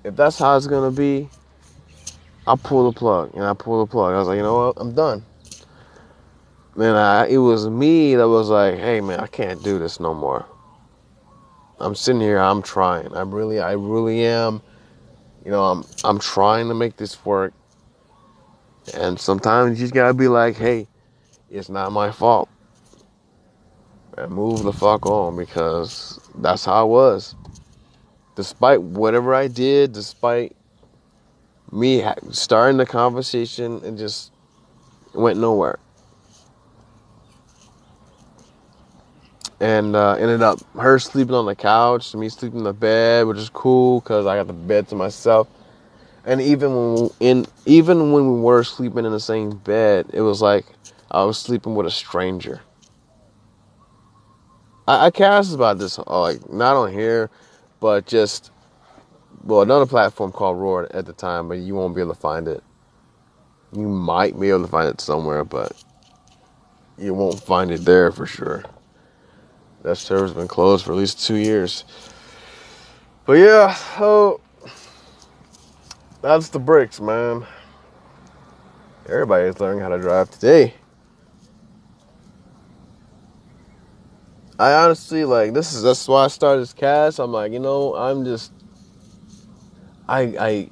If that's how it's gonna be, I'll pull the plug. And I pulled the plug. I was like, you know what? I'm done. Man, I, it was me that was like, hey, man, I can't do this no more. I'm sitting here. I'm trying. I'm really, I really am. You know, I'm, I'm trying to make this work. And sometimes you just gotta be like, hey, it's not my fault. And move the fuck on because that's how it was. Despite whatever I did, despite me starting the conversation, it just went nowhere. And uh, ended up her sleeping on the couch, me sleeping in the bed, which is cool because I got the bed to myself. And even when in even when we were sleeping in the same bed, it was like I was sleeping with a stranger. I, I cast about this uh, like not on here, but just well another platform called Roar at the time, but you won't be able to find it. You might be able to find it somewhere, but you won't find it there for sure. That server's been closed for at least two years. But yeah, so that's the bricks, man. Everybody's learning how to drive today. I honestly like this is that's why I started this cast. I'm like, you know, I'm just I I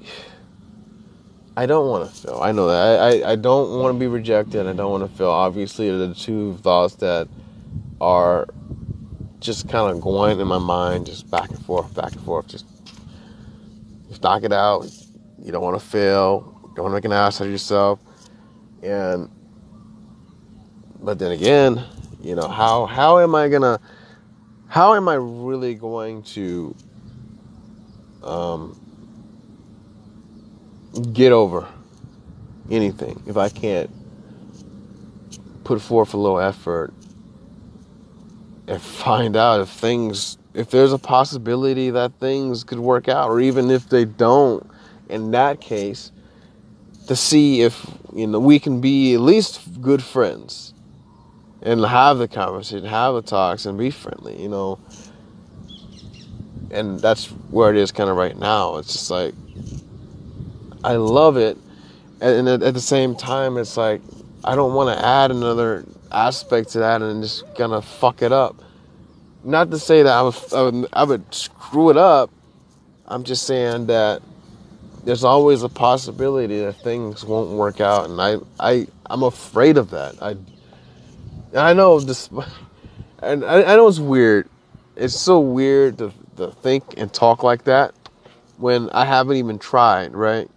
I don't want to fail. I know that. I, I, I don't want to be rejected. I don't want to fail. Obviously, the two thoughts that are just kind of going in my mind, just back and forth, back and forth. Just, just knock it out. You don't want to fail. Don't make an ass out of yourself. And, but then again, you know how how am I gonna how am I really going to um, get over anything if I can't put forth a little effort and find out if things if there's a possibility that things could work out or even if they don't in that case to see if you know we can be at least good friends and have the conversation have the talks and be friendly you know? And that's where it is kind of right now. It's just like i love it and at, the same time it's like i don't want to add another aspect to that and just gonna fuck it up not to say that I would, I would, I would screw it up. I'm just saying that there's always a possibility that things won't work out, and I, I, I'm afraid of that. I, I know this, and I, I know it's weird. It's so weird to, to think and talk like that when I haven't even tried. Right?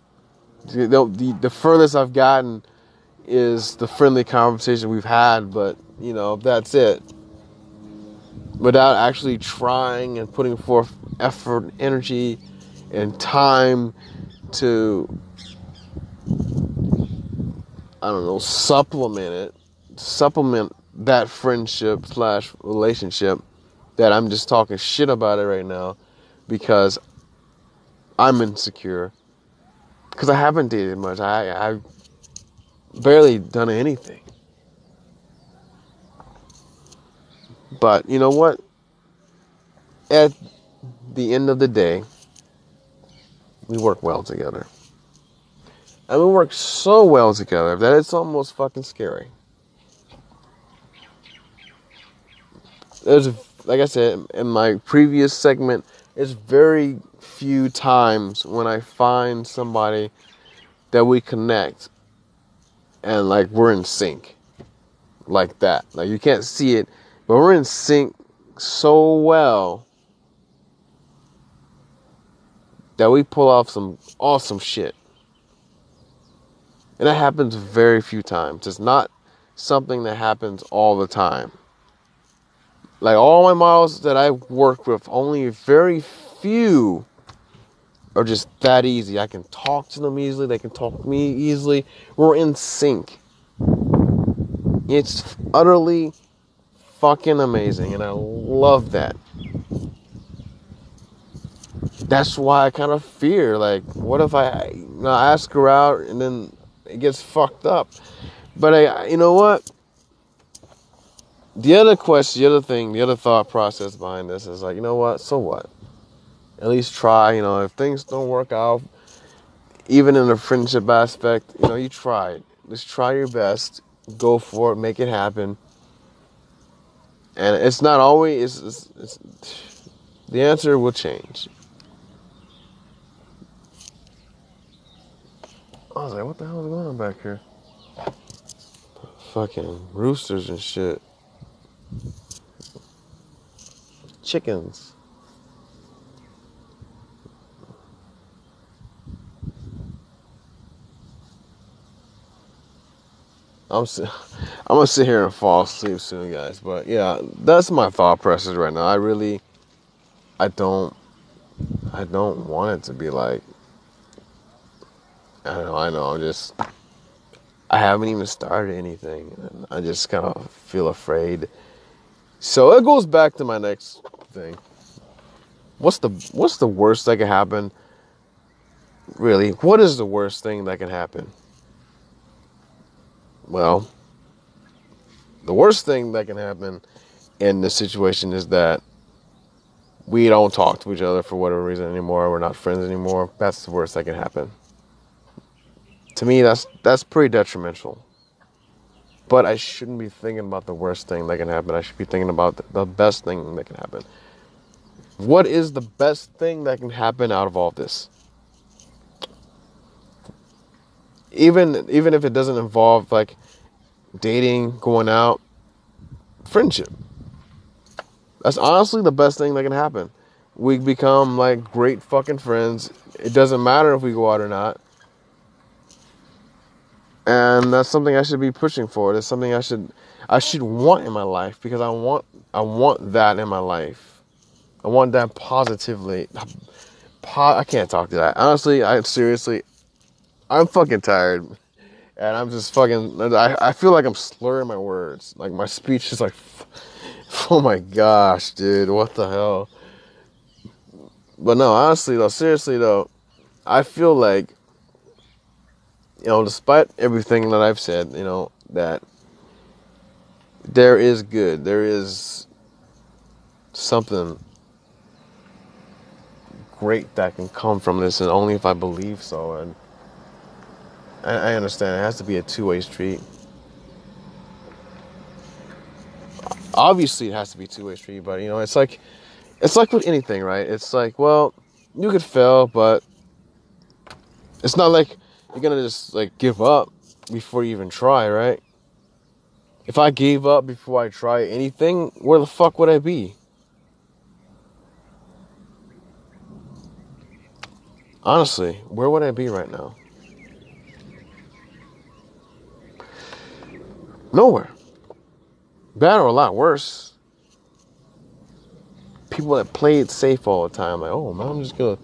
The, the, the furthest I've gotten is the friendly conversation we've had, but you know that's it without actually trying and putting forth effort, energy, and time to, I don't know, supplement it, supplement that friendship slash relationship that I'm just talking shit about it right now because I'm insecure. Because I haven't dated much. I, I've barely done anything. But you know what? At the end of the day, we work well together. And we work so well together that it's almost fucking scary. There's, like I said in my previous segment, it's very few times when I find somebody that we connect and like we're in sync like that. Like you can't see it, but we're in sync so well that we pull off some awesome shit. And that happens very few times. It's not something that happens all the time. Like all my models that I work with, only very few are just that easy. I can talk to them easily, they can talk to me easily. We're in sync. It's utterly fucking amazing, and I love that. That's why I kind of fear, like, what if I, you know, ask her out and then it gets fucked up? But I, you know what? the other question, the other thing, the other thought process behind this is like, you know what? So what? At least try. You know, if things don't work out, even in the friendship aspect, you know, you try it. Just try your best. Go for it. Make it happen. And it's not always. It's, it's, it's, the answer will change. I was like, what the hell is going on back here? Fucking roosters and shit. Chickens. I'm I'm gonna sit here and fall asleep soon, guys. But yeah, that's my thought process right now. I really, I don't, I don't want it to be like. I don't know. I know. I'm just. I haven't even started anything. I just kind of feel afraid. So it goes back to my next thing. What's the What's the worst that could happen? Really, what is the worst thing that can happen? Well, the worst thing that can happen in this situation is that we don't talk to each other for whatever reason anymore. We're not friends anymore. That's the worst that can happen. To me, that's that's pretty detrimental. But I shouldn't be thinking about the worst thing that can happen. I should be thinking about the, best thing that can happen. What is the best thing that can happen out of all this? Even even if it doesn't involve like dating, going out, friendship. That's honestly the best thing that can happen. We become like great fucking friends. It doesn't matter if we go out or not. And that's something I should be pushing for. That's something I should I should want in my life because I want I want that in my life. I want that positively. Po- I can't talk to that. Honestly, I seriously I'm fucking tired. And I'm just fucking I, I feel like I'm slurring my words. Like my speech is like Oh my gosh, dude, what the hell? But no, honestly though, seriously though, I feel like you know, despite everything that I've said, you know, that there is good, there is something great that can come from this, and only if I believe so. And I, I understand it has to be a two way street. Obviously, it has to be two way street, but you know, it's like it's like with anything, right? It's like, well, you could fail, but it's not like you're gonna just like give up before you even try, right? If I gave up before I try anything, where the fuck would I be? Honestly, where would I be right now? Nowhere. Bad or a lot worse. People that play it safe all the time, like, oh man, I'm just gonna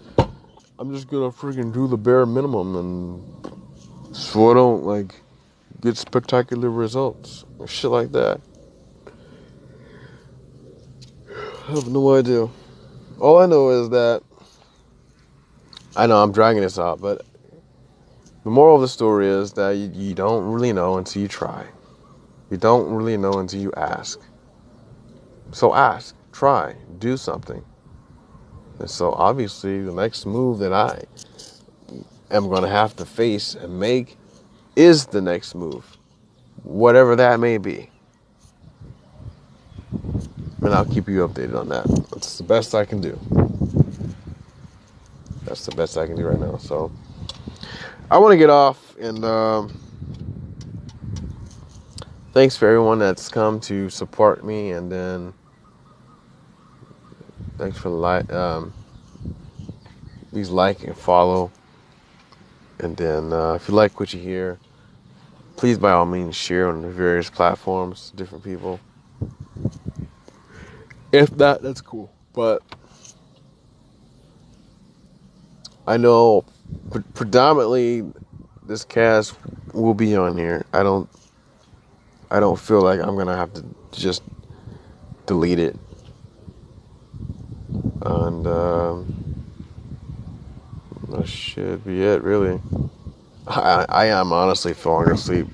I'm just gonna freaking do the bare minimum and so I don't like get spectacular results or shit like that. I have no idea. All I know is that I know I'm dragging this out, but the moral of the story is that you, you don't really know until you try. You don't really know until you ask. So ask, try, do something. And so obviously the next move that I am going to have to face and make is the next move, whatever that may be. And I'll keep you updated on that. That's the best I can do. That's the best I can do right now. So I want to get off and um, thanks for everyone that's come to support me and then thanks for like um, please like and follow. And then uh, if you like what you hear please by all means share on the various platforms different people. If not that's cool but i know pre- predominantly this cast will be on here. I don't i don't feel like i'm gonna have to just delete it and um, that should be it really I, I am honestly falling asleep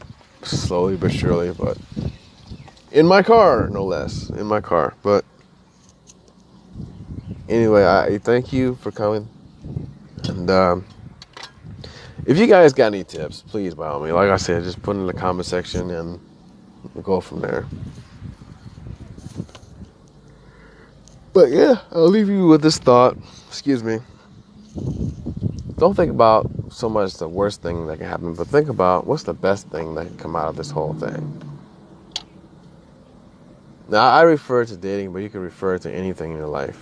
slowly but surely but in my car, no less, in my car. But anyway, I thank you for coming. And um, if you guys got any tips, please by all means, like I said, just put in the comment section and we'll go from there. But yeah, I'll leave you with this thought. Excuse me. Don't think about so much the worst thing that can happen, but think about what's the best thing that can come out of this whole thing. Now, I refer to dating, but you can refer to anything in your life.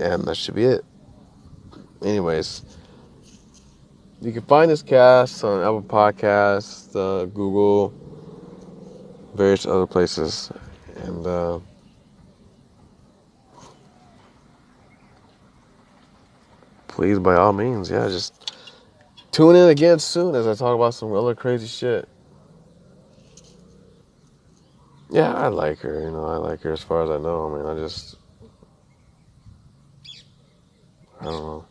And that should be it. Anyways, you can find this cast on Apple Podcasts, uh, Google, various other places. And uh, please, by all means, yeah, just tune in again soon as I talk about some other crazy shit. Yeah, I like her. You know, I like her as far as I know. I mean, I just, I don't know.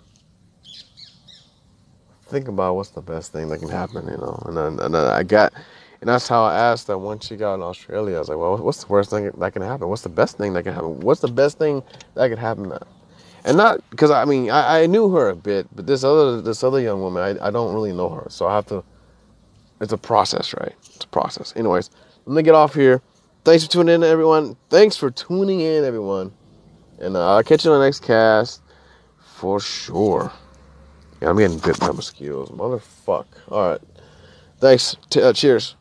Think about what's the best thing that can happen, you know. And then, and then I got, and that's how I asked that one chick out in Australia. I was like, well, what's the worst thing that can happen? What's the best thing that can happen? What's the best thing that could happen? And not because I mean I, I knew her a bit, but this other this other young woman I, I don't really know her, so I have to. It's a process, right? It's a process. Anyways, let me get off here. Thanks for tuning in, everyone. Thanks for tuning in, everyone. And uh, I'll catch you on the next cast for sure. Yeah, I'm getting bit by mosquitoes. Motherfuck. All right. Thanks. T- uh, cheers.